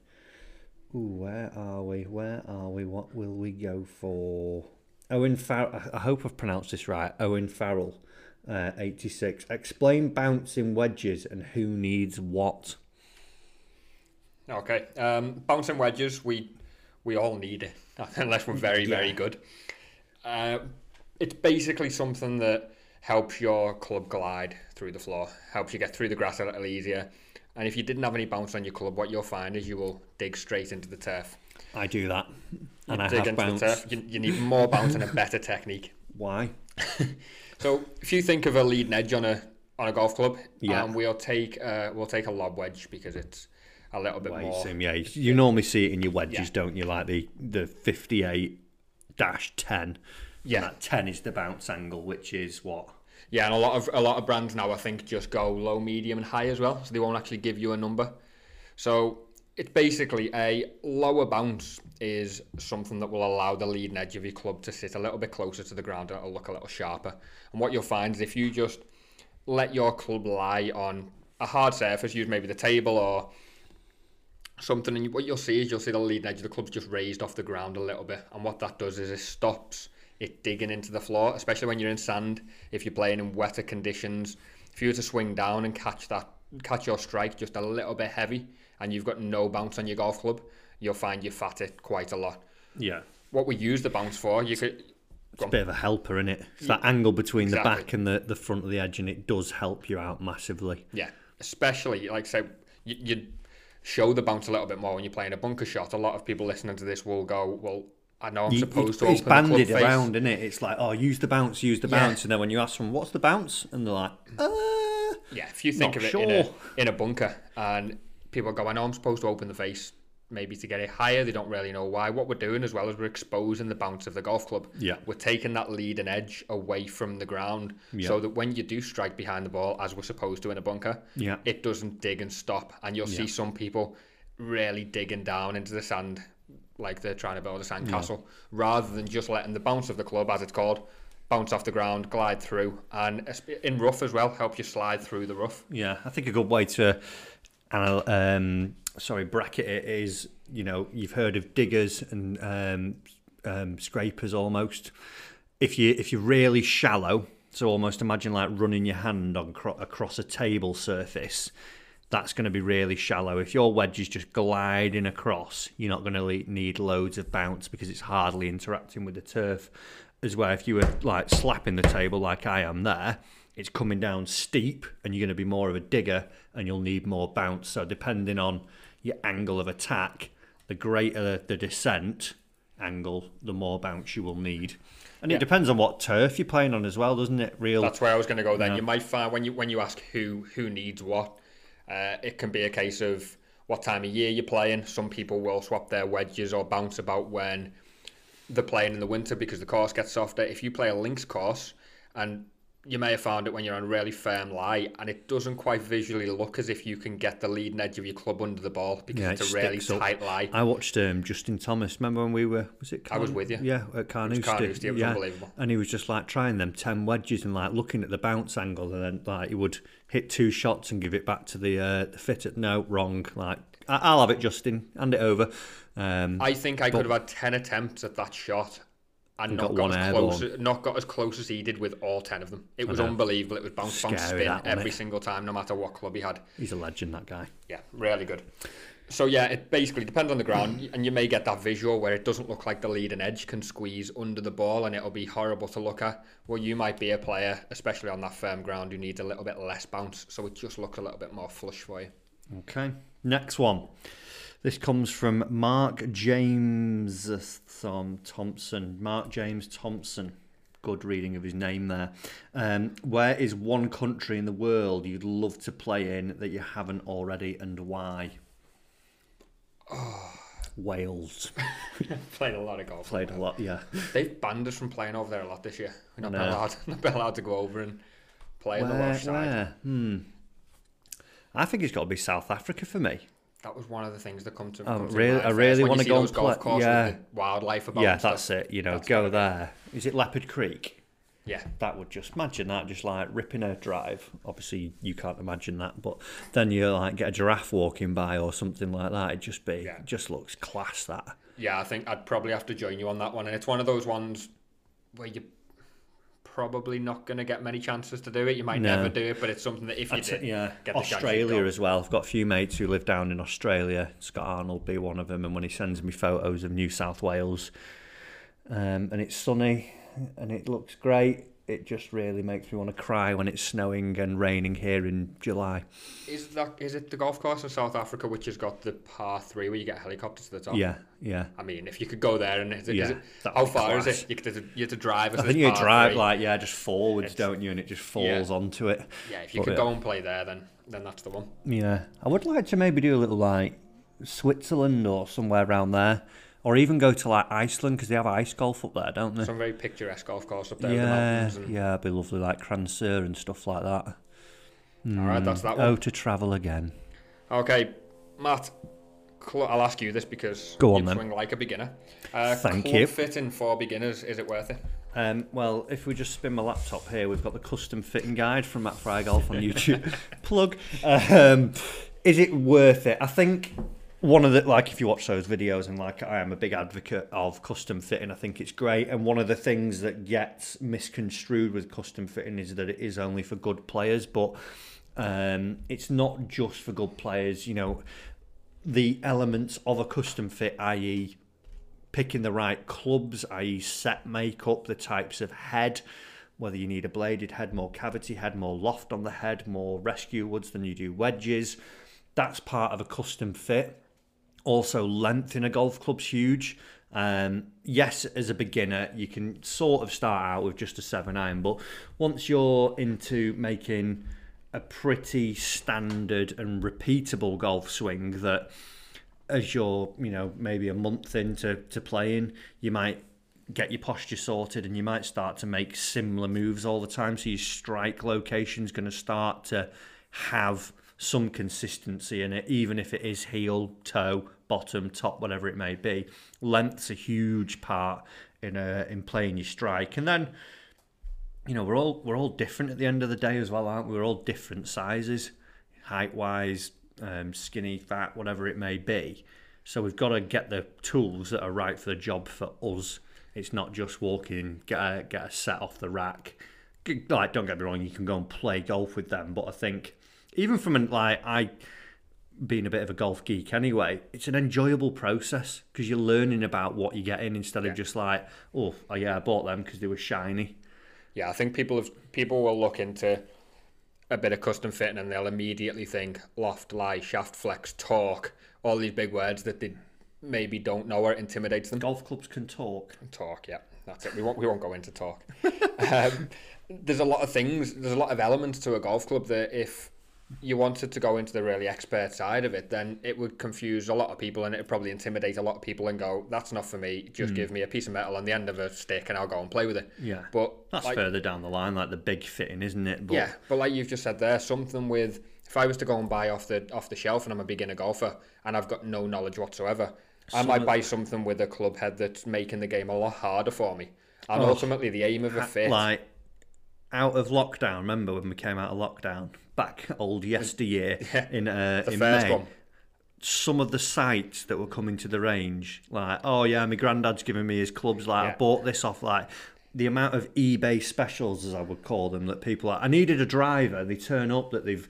Speaker 2: Ooh, where are we? Where are we? What will we go for? Owen Farrell. I hope I've pronounced this right. Owen Farrell, uh, 86. Explain bouncing wedges and who needs what.
Speaker 1: Okay, um, bouncing wedges, we we all need it, unless we're very, very good. Uh, it's basically something that helps your club glide through the floor, helps you get through the grass a little easier. And if you didn't have any bounce on your club, what you'll find is you will dig straight into the turf.
Speaker 2: I do that, and
Speaker 1: You
Speaker 2: I
Speaker 1: dig
Speaker 2: have
Speaker 1: into the turf. You, you need more bounce and a better technique.
Speaker 2: Why?
Speaker 1: So if you think of a leading edge on a on a golf club,
Speaker 2: Yeah.
Speaker 1: um, we'll take uh, we'll take a lob wedge because it's a little bit more.
Speaker 2: Sim, yeah, you- you normally see it in your wedges,
Speaker 1: Yeah.
Speaker 2: don't you? Like the the fifty-eight dash ten.
Speaker 1: Yeah.
Speaker 2: That ten is the bounce angle, which is what
Speaker 1: Yeah, and a lot of a lot of brands now I think just go low, medium, and high as well, so they won't actually give you a number. So it's basically a lower bounce is something that will allow the leading edge of your club to sit a little bit closer to the ground and it'll look a little sharper. And what you'll find is if you just let your club lie on a hard surface, use maybe the table or something, and what you'll see is you'll see the leading edge of the club's just raised off the ground a little bit, and what that does is it stops it digging into the floor, especially when you're in sand. If you're playing in wetter conditions, if you were to swing down and catch that, catch your strike just a little bit heavy, and you've got no bounce on your golf club, you'll find you fat it quite a lot.
Speaker 2: yeah.
Speaker 1: What we use the bounce for, you could.
Speaker 2: It's a bit of a helper, is it? It's that angle between the back and the, the front of the edge, and it does help you out massively.
Speaker 1: Yeah, especially like say you, you show the bounce a little bit more when you're playing a bunker shot. A lot of people listening to this will go, "Well, I know I'm
Speaker 2: You-
Speaker 1: supposed
Speaker 2: you-
Speaker 1: to
Speaker 2: it's
Speaker 1: open the club
Speaker 2: banded
Speaker 1: face."
Speaker 2: around, isn't it? It's like, oh, use the bounce, use the
Speaker 1: Yeah.
Speaker 2: bounce, and then when you ask them, what's the bounce, and they're like, uh,
Speaker 1: Yeah, if you think of it in, a, in a bunker and people go, I know I'm supposed to open the face maybe to get it higher, they don't really know why. What we're doing as well is we're exposing the bounce of the golf club.
Speaker 2: Yeah.
Speaker 1: We're taking that lead and edge away from the ground
Speaker 2: Yeah.
Speaker 1: so that when you do strike behind the ball, as we're supposed to in a bunker,
Speaker 2: Yeah.
Speaker 1: it doesn't dig and stop. And you'll see some people really digging down into the sand like they're trying to build a sandcastle rather than just letting the bounce of the club, as it's called, bounce off the ground, glide through, and uh, in rough as well, help you slide through the rough.
Speaker 2: Yeah, I think a good way to, anal- um, sorry, bracket it is, you know, you've heard of diggers and um, um, scrapers almost. If you if you're really shallow, so almost imagine like running your hand on cro- across a table surface. That's going to be really shallow. If your wedge is just gliding across, you're not going to need loads of bounce because it's hardly interacting with the turf. As well, if you were like slapping the table like I am there, it's coming down steep and you're going to be more of a digger and you'll need more bounce. So depending on your angle of attack, the greater the descent angle, the more bounce you will need. And
Speaker 1: Yeah.
Speaker 2: it depends on what turf you're playing on as well, doesn't it? Real
Speaker 1: That's where I was going to go. Then
Speaker 2: Yeah.
Speaker 1: you might find when you when you ask who who needs what, uh, it can be a case of what time of year you're playing. Some people will swap their wedges or bounce about when they're playing in the winter because the course gets softer. If you play a links course, and you may have found it when you're on really firm lie, and it doesn't quite visually look as if you can get the leading edge of your club under the ball because
Speaker 2: Yeah,
Speaker 1: it's
Speaker 2: it
Speaker 1: a really
Speaker 2: up.
Speaker 1: tight lie.
Speaker 2: I watched um, Justin Thomas. Remember when we were? Was it?
Speaker 1: I was with you.
Speaker 2: Yeah, at Carnoustie.
Speaker 1: Carnoustie, it was unbelievable.
Speaker 2: And he was just like trying them ten wedges and like looking at the bounce angle, and then like he would hit two shots and give it back to the uh, the fitter. No, wrong. Like I- I'll have it, Justin. Hand it over. Um,
Speaker 1: I think I could have had ten attempts at that shot and,
Speaker 2: And
Speaker 1: not
Speaker 2: got
Speaker 1: got, as close, not got as close as he did with all ten of them. It was unbelievable. It was bounce, bounce, spin every
Speaker 2: it?
Speaker 1: single time, no matter what club he had.
Speaker 2: he's a legend, that guy.
Speaker 1: Yeah, really good. So yeah, it basically depends on the ground, and you may get that visual where it doesn't look like the leading edge can squeeze under the ball, and it'll be horrible to look at. Well, you might be a player, especially on that firm ground, who needs a little bit less bounce, so it just looks a little bit more flush for you.
Speaker 2: Okay. Next one. This comes from Mark James Thompson. Mark James Thompson. Good reading of his name there. Um, where is one country in the world you'd love to play in that you haven't already, and why? Wales.
Speaker 1: Played a lot of golf.
Speaker 2: Played a lot, yeah.
Speaker 1: They've banned us from playing over there a lot this year. We're not
Speaker 2: No.
Speaker 1: been allowed, not been allowed to go over and play on the
Speaker 2: Where?
Speaker 1: Welsh side.
Speaker 2: where? Hmm. I think it's got to be South Africa for me.
Speaker 1: That was one of the things that come to.
Speaker 2: Oh,
Speaker 1: come
Speaker 2: really-
Speaker 1: mind
Speaker 2: I really wanna go
Speaker 1: those
Speaker 2: and
Speaker 1: golf courses
Speaker 2: yeah.
Speaker 1: wildlife about.
Speaker 2: yeah,
Speaker 1: and stuff.
Speaker 2: that's it. You know,
Speaker 1: That's
Speaker 2: go
Speaker 1: be-
Speaker 2: there. Is it Leopard Creek?
Speaker 1: Yeah,
Speaker 2: that would just imagine that just like ripping a drive obviously you can't imagine that but then you like get a giraffe walking by or something like that it just be
Speaker 1: Yeah.
Speaker 2: just looks class that
Speaker 1: yeah. I think I'd probably have to join you on that one, and it's one of those ones where you. Probably not going to get many chances to do it. You might
Speaker 2: No.
Speaker 1: never do it, but it's something that if you
Speaker 2: I'd
Speaker 1: did,
Speaker 2: yeah
Speaker 1: get the chance, you'd
Speaker 2: australia as well i've got a few mates who live down in australia scott arnold be one of them and when he sends me photos of new south wales um, and it's sunny and it looks great it just really makes me want to cry when it's snowing and raining here in July.
Speaker 1: Is that is it the golf course in South Africa which has got the par three where you get a helicopter to the top?
Speaker 2: Yeah, yeah.
Speaker 1: I mean, if you could go there and is it,
Speaker 2: Yeah,
Speaker 1: is it, how far is it? You have to, you have to drive.
Speaker 2: I think you drive like yeah, just forwards, don't you? And it just
Speaker 1: Yeah.
Speaker 2: falls onto it.
Speaker 1: yeah. If you
Speaker 2: But,
Speaker 1: could
Speaker 2: yeah.
Speaker 1: go and play there, then then that's the one.
Speaker 2: Yeah, I would like to maybe do a little like Switzerland or somewhere around there, or even go to like Iceland because they have ice golf up there, don't they?
Speaker 1: Some very picturesque golf course up there with the
Speaker 2: yeah.
Speaker 1: And,
Speaker 2: yeah, it'd be lovely like Cransur and stuff like that.
Speaker 1: All right, that's that one.
Speaker 2: Oh, to travel again.
Speaker 1: Okay, Matt. Cl- I'll ask you this because
Speaker 2: Go on
Speaker 1: you swing like a beginner. Uh,
Speaker 2: Thank
Speaker 1: club
Speaker 2: you.
Speaker 1: fitting for beginners. Is it worth it?
Speaker 2: Um, well, if we just spin my laptop here, we've got the custom fitting guide from Matt Fryer Golf on YouTube. Plug. Um, is it worth it? I think one of the like if you watch those videos and like I am a big advocate of custom fitting. I think it's great, and one of the things that gets misconstrued with custom fitting is that it is only for good players, but um, it's not just for good players. You know, the elements of a custom fit, i.e picking the right clubs, i.e., set makeup, the types of head, whether you need a bladed head, more cavity head, more loft on the head, more rescue woods than you do wedges. That's part of a custom fit. Also, length in a golf club's huge. Um, yes, as a beginner, you can sort of start out with just a seven iron, but once you're into making a pretty standard and repeatable golf swing that as you're, you know, maybe a month into to playing, you might get your posture sorted and you might start to make similar moves all the time. So your strike location's going to start to have some consistency in it, even if it is heel, toe, bottom, top, whatever it may be. Length's a huge part in uh, in playing your strike, and then you know we're all we're all different at the end of the day as well, aren't we? We're all different sizes, height wise, um, skinny, fat, whatever it may be. So we've got to get the tools that are right for the job for us. It's not just walking, get a, get a set off the rack. Like, don't get me wrong, you can go and play golf with them, but I think even from an like I being a bit of a golf geek anyway, it's an enjoyable process because you're learning about what you're getting instead
Speaker 1: Yeah.
Speaker 2: of just like, oh, oh yeah, I bought them because they were shiny.
Speaker 1: Yeah, I think people have people will look into a bit of custom fitting and they'll immediately think loft, lie, shaft flex, torque, all these big words that they maybe don't know or intimidates them.
Speaker 2: Golf clubs can talk.
Speaker 1: Talk, yeah, that's it. We won't we won't go into talk. um, there's a lot of things. There's a lot of elements to a golf club that if you wanted to go into the really expert side of it, then it would confuse a lot of people and it would probably intimidate a lot of people and go, "That's not for me. Just hmm. give me a piece of metal on the end of a stick and I'll go and play with it."
Speaker 2: Yeah.
Speaker 1: But
Speaker 2: That's
Speaker 1: like,
Speaker 2: further down the line, like the big fitting, isn't it? But
Speaker 1: yeah, but like you've just said there, something with if I was to go and buy off the off the shelf and I'm a beginner golfer and I've got no knowledge whatsoever, I might buy something with a club head that's making the game a lot harder for me. And
Speaker 2: Oh.
Speaker 1: ultimately, the aim of a fit,
Speaker 2: like out of lockdown. Remember when we came out of lockdown back old yesteryear
Speaker 1: Yeah,
Speaker 2: in uh, in May?
Speaker 1: one.
Speaker 2: Some of the sites that were coming to the range, like oh yeah, my granddad's giving me his clubs. Like I bought this off. Like the amount of eBay specials, as I would call them, that people are. I needed a driver. They turn up that they've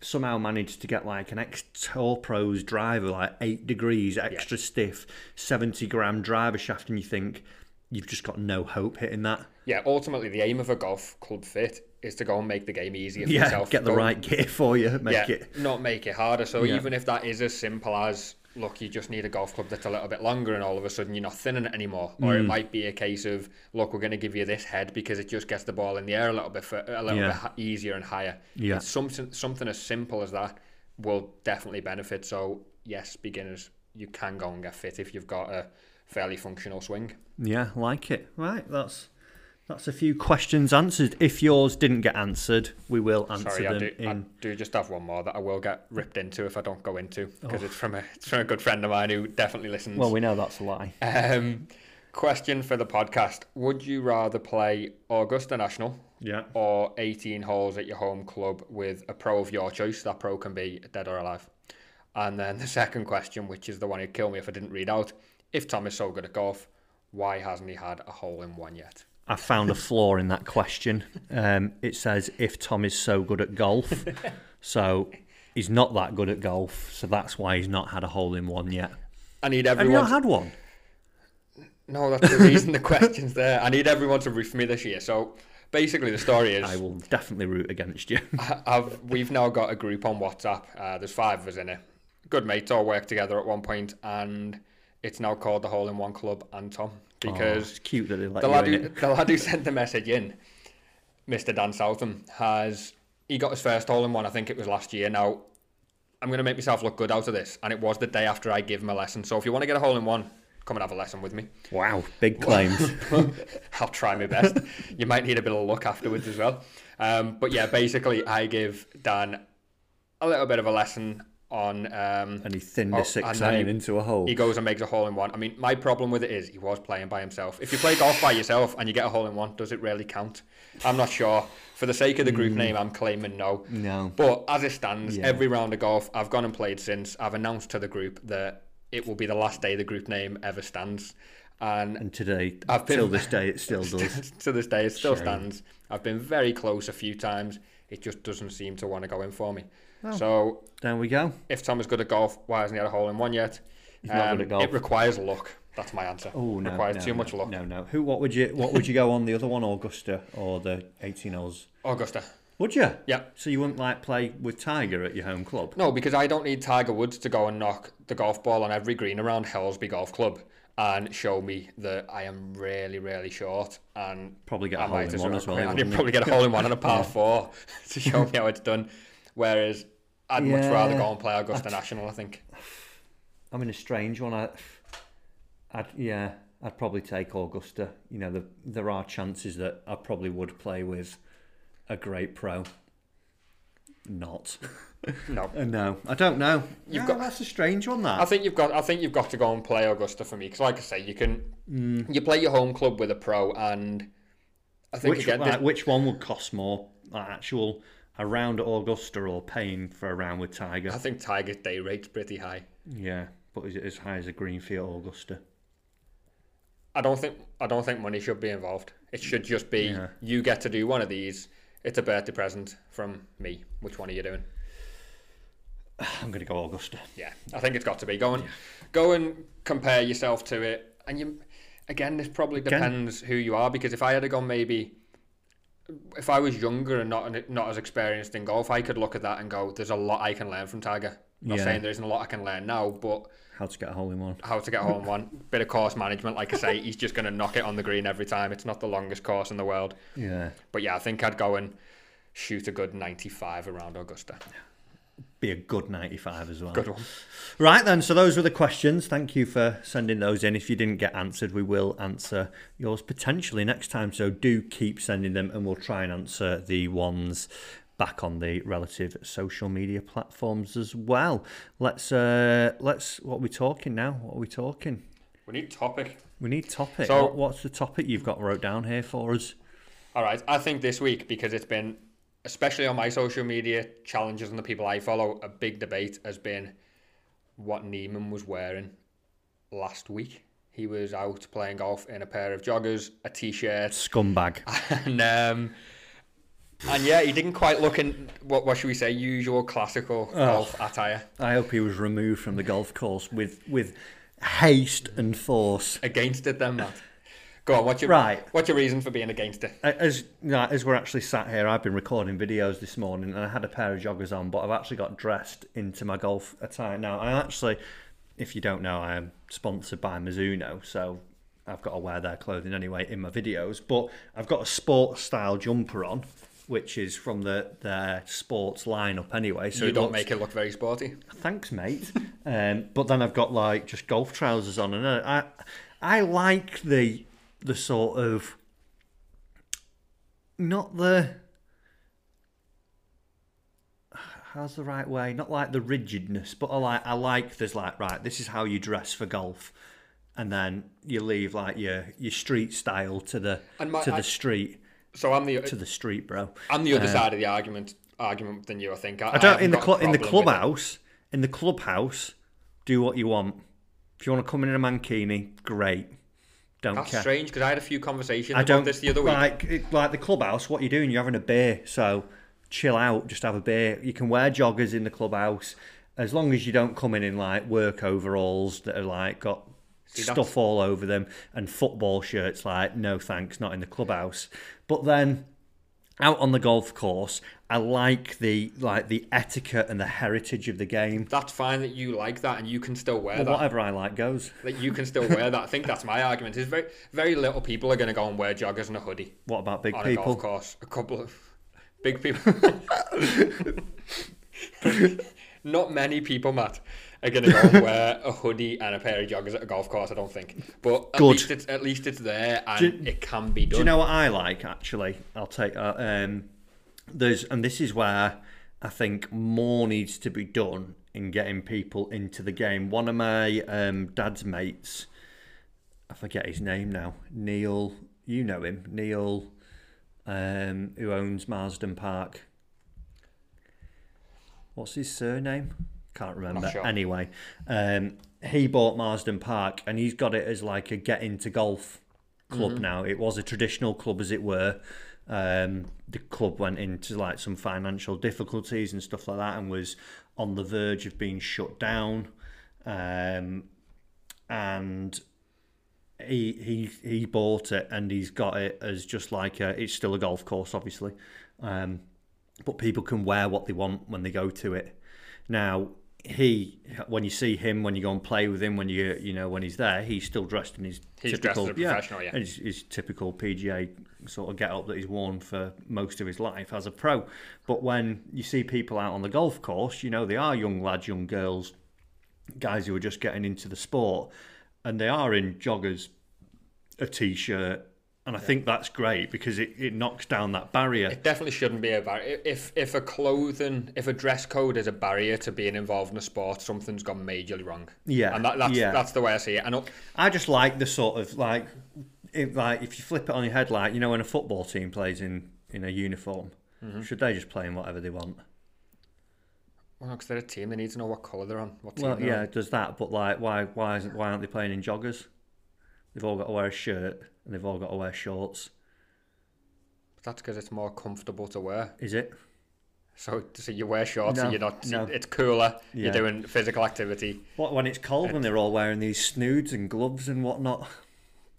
Speaker 2: somehow managed to get like an ex Tour Pros driver, like eight degrees, extra stiff, seventy gram driver shaft, and you think you've just got no hope hitting that.
Speaker 1: Yeah, ultimately, the aim of a golf club fit is to go and make the game easier for
Speaker 2: Yeah,
Speaker 1: yourself.
Speaker 2: get the
Speaker 1: Go-
Speaker 2: right gear for you. Make
Speaker 1: yeah,
Speaker 2: it.
Speaker 1: not make it harder. So
Speaker 2: Yeah.
Speaker 1: even if that is as simple as look, you just need a golf club that's a little bit longer, and all of a sudden you're not thinning it anymore, or
Speaker 2: Mm.
Speaker 1: it might be a case of look, we're going to give you this head because it just gets the ball in the air a little bit for, a little
Speaker 2: Yeah.
Speaker 1: bit easier and higher.
Speaker 2: Yeah.
Speaker 1: It's something something as simple as that will definitely benefit. So yes, beginners, you can go and get fit if you've got a fairly functional swing.
Speaker 2: Yeah, like it. Right, that's that's a few questions answered. If yours didn't get answered, we will answer
Speaker 1: Sorry, I
Speaker 2: them
Speaker 1: do, I
Speaker 2: in.
Speaker 1: do just have one more that I will get ripped into if I don't go into because
Speaker 2: Oh.
Speaker 1: it's from a it's from a good friend of mine who definitely listens.
Speaker 2: Well, we know that's a lie.
Speaker 1: Um, question for the podcast: Would you rather play Augusta National
Speaker 2: Yeah.
Speaker 1: or 18 holes at your home club with a pro of your choice? That pro can be dead or alive. And then the second question, which is the one who'd kill me if I didn't read out: If Tom is so good at golf, why hasn't he had a hole in one yet?
Speaker 2: I found a flaw in that question. Um, it says if Tom is so good at golf, so he's not that good at golf, so that's why he's not had a hole in one yet.
Speaker 1: I need everyone.
Speaker 2: Have you
Speaker 1: everyone.
Speaker 2: not had one?
Speaker 1: No, that's the reason the question's there. I need everyone to root for me this year. So basically, the story is
Speaker 2: I will definitely root against you.
Speaker 1: I've, we've now got a group on WhatsApp. Uh, there's five of us in it. Good mates all work together at one point, and it's now called the Hole in One Club and Tom
Speaker 2: Oh,
Speaker 1: because
Speaker 2: it's cute that they let
Speaker 1: the, lad who, the lad who sent the message in, Mr. Dan Southam, has he got his first hole in one? I think it was last year. Now, I'm going to make myself look good out of this, and it was the day after I gave him a lesson. So if you want to get a hole in one, come and have a lesson with me.
Speaker 2: Wow, big claims.
Speaker 1: I'll try my best. you might need a bit of luck afterwards as well. Um, but yeah, basically, I give Dan a little bit of a lesson on. Um,
Speaker 2: and he thinned
Speaker 1: Oh,
Speaker 2: a six iron into a hole.
Speaker 1: he goes and makes a hole in one. I mean, my problem with it is he was playing by himself. If you play golf by yourself and you get a hole in one, does it really count? I'm not sure. For the sake of the group name, I'm claiming no.
Speaker 2: no.
Speaker 1: But as it stands,
Speaker 2: Yeah.
Speaker 1: every round of golf I've gone and played since, I've announced to the group that it will be the last day the group name ever stands. And
Speaker 2: And today,
Speaker 1: I've been-
Speaker 2: till this day, it still does.
Speaker 1: to this day, it still
Speaker 2: Shame.
Speaker 1: stands. I've been very close a few times. It just doesn't seem to want to go in for me.
Speaker 2: Oh.
Speaker 1: So
Speaker 2: there we go.
Speaker 1: if Tom is good at golf, why hasn't he had a hole in one yet?
Speaker 2: He's not good at um, golf.
Speaker 1: It requires luck. That's my answer.
Speaker 2: Oh no, It
Speaker 1: requires
Speaker 2: no,
Speaker 1: too
Speaker 2: no,
Speaker 1: much luck.
Speaker 2: No, no. Who? What would you? What would you go on the other one, Augusta or the 18 holes?
Speaker 1: Augusta.
Speaker 2: Would you?
Speaker 1: Yeah.
Speaker 2: So you wouldn't like play with Tiger at your home club?
Speaker 1: No, because I don't need Tiger Woods to go and knock the golf ball on every green around Helsby Golf Club and show me that I am really, really short. And
Speaker 2: Probably get a
Speaker 1: I
Speaker 2: hole in one as well.
Speaker 1: I
Speaker 2: wouldn't you?
Speaker 1: probably get a hole in one on a par four to show me how it's done. Whereas I'd much rather go and play Augusta National. I think.
Speaker 2: I'm in a strange one. I, I'd yeah, I'd probably take Augusta. You know, the, there are chances that I probably would play with a great pro. Not.
Speaker 1: No,
Speaker 2: no, I don't know.
Speaker 1: You've
Speaker 2: No,
Speaker 1: got-
Speaker 2: that's a strange one. That.
Speaker 1: I think you've got. I think you've got to go and play Augusta for me because, like I say, you can. Mm. You play your home club with a pro, and I think
Speaker 2: which
Speaker 1: again,
Speaker 2: which one would cost more? Like actual a round at Augusta or paying for a round with Tiger?
Speaker 1: I think Tiger's day rate's pretty high.
Speaker 2: Yeah, but is it as high as a Greenfield Augusta?
Speaker 1: I don't think I don't think money should be involved. It should just be
Speaker 2: Yeah.
Speaker 1: you get to do one of these. It's a birthday present from me. Which one are you doing?
Speaker 2: I'm going to go Augusta.
Speaker 1: Yeah, I think it's got to be. Go and go and compare yourself to it. And you, again, this probably
Speaker 2: Again-
Speaker 1: depends who you are. Because if I had to go, maybe if I was younger and not not as experienced in golf, I could look at that and go, "There's a lot I can learn from Tiger." I'm not
Speaker 2: Yeah.
Speaker 1: saying there isn't a lot I can learn now, but
Speaker 2: How to get a hole in one?
Speaker 1: how to get a hole in one bit of course management. Like I say, he's just going to knock it on the green every time. It's not the longest course in the world.
Speaker 2: Yeah,
Speaker 1: But yeah, I think I'd go and shoot a good 95 around Augusta.
Speaker 2: Be a good 95 as well.
Speaker 1: Good one.
Speaker 2: Right then, so those were the questions. Thank you for sending those in. If you didn't get answered, we will answer yours potentially next time. So do keep sending them, and we'll try and answer the ones back on the relative social media platforms as well. Let's uh let's what are we talking now? What are we talking?
Speaker 1: We need topic.
Speaker 2: We need topic.
Speaker 1: So-
Speaker 2: what, what's the topic you've got wrote down here for us?
Speaker 1: All right, I think this week because it's been, especially on my social media challenges and the people I follow, a big debate has been what Niemann was wearing last week. He was out playing golf in a pair of joggers, a t-shirt,
Speaker 2: Scumbag.
Speaker 1: and um, and yeah, he didn't quite look in what what should we say usual classical golf attire.
Speaker 2: I hope he was removed from the golf course with with haste and force.
Speaker 1: Against it, then, Matt. Go on. What's your
Speaker 2: Right.
Speaker 1: What's your reason for being against it?
Speaker 2: As as we're actually sat here, I've been recording videos this morning, and I had a pair of joggers on, but I've actually got dressed into my golf attire now. I actually, if you don't know, I am sponsored by Mizuno, so I've got to wear their clothing anyway in my videos. But I've got a sports style jumper on, which is from the their sports lineup anyway. So
Speaker 1: you don't
Speaker 2: looks,
Speaker 1: make it look very sporty.
Speaker 2: Thanks, mate. um, but then I've got like just golf trousers on, and I, I like the the sort of not the how's the right way? Not like the rigidness, but I like I like there's like right. This is how you dress for golf, and then you leave like your your street style to the
Speaker 1: my-
Speaker 2: to the
Speaker 1: I-
Speaker 2: street
Speaker 1: So I'm the
Speaker 2: to the street, bro.
Speaker 1: I'm the other um, side of the argument argument than you. I think. I,
Speaker 2: I don't
Speaker 1: haven't
Speaker 2: in the cl- in the clubhouse. In the clubhouse, do what you want. If you want to come in in a mankini, great. Don't
Speaker 1: That's
Speaker 2: care.
Speaker 1: strange because I had a few conversations
Speaker 2: I
Speaker 1: about
Speaker 2: don't
Speaker 1: this the other week.
Speaker 2: like like the clubhouse. What you're doing? You're having a beer, so chill out. Just have a beer. You can wear joggers in the clubhouse as long as you don't come in in like work overalls that are like got
Speaker 1: See,
Speaker 2: stuff all over them and football shirts. Like no thanks, not in the clubhouse. But then out on the golf course, I like the like the etiquette and the heritage of the game.
Speaker 1: That's fine that you like that and you can still wear
Speaker 2: Well,
Speaker 1: that.
Speaker 2: whatever I like goes.
Speaker 1: That you can still wear that. I think that's my argument. Is very very little people are going to go and wear joggers and a hoodie
Speaker 2: What about big
Speaker 1: on a golf course. A couple of big people. Not many people, Matt, are going to go and wear a hoodie and a pair of joggers at a golf course. I don't think. But at
Speaker 2: Good.
Speaker 1: least it's at least it's there and it can be done.
Speaker 2: Do you know what I like? Actually, I'll take uh, um, there's and this is where I think more needs to be done in getting people into the game. One of my um, dad's mates, I forget his name now. Neil, you know him, Neil, um, who owns Marsden Park. What's his surname? Can't remember.
Speaker 1: sure.
Speaker 2: Anyway, um, he bought Marsden Park and he's got it as like a get into golf club now. It was a traditional club, as it were. Um, the club went into like some financial difficulties and stuff like that, and was on the verge of being shut down. Um, and he he he bought it, and he's got it as just like a, it's still a golf course, obviously, um, but people can wear what they want when they go to it. Now he, when you see him, when you go and play with him, when you you know when he's there, he's still dressed in his
Speaker 1: He's dressed
Speaker 2: typical
Speaker 1: professional, yeah.
Speaker 2: his, his typical PGA sort of get up that he's worn for most of his life as a pro. But when you see people out on the golf course, you know they are young lads, young girls, guys who are just getting into the sport, and they are in joggers, a t-shirt, and I think that's great because it, it knocks down that barrier.
Speaker 1: It definitely shouldn't be a barrier. If if a clothing, if a dress code is a barrier to being involved in a sport, something's gone majorly wrong.
Speaker 2: Yeah,
Speaker 1: and that, that's
Speaker 2: yeah.
Speaker 1: that's the way I see it. And
Speaker 2: I just like the sort of like, if, like if you flip it on your head, like you know when a football team plays in in a uniform,
Speaker 1: Mm-hmm.
Speaker 2: should they just play in whatever they want?
Speaker 1: well, because they're a team, they need to know what colour they're on. What team
Speaker 2: Well, yeah,
Speaker 1: on.
Speaker 2: does that, but like, why why isn't why aren't they playing in joggers? They've all got to wear a shirt and they've all got to wear shorts.
Speaker 1: But that's because it's more comfortable to wear.
Speaker 2: Is it?
Speaker 1: So, so you wear shorts,
Speaker 2: No,
Speaker 1: and you're not.
Speaker 2: no.
Speaker 1: It's cooler.
Speaker 2: Yeah.
Speaker 1: You're doing physical activity.
Speaker 2: What when it's cold when they're all wearing these snoods and gloves and whatnot?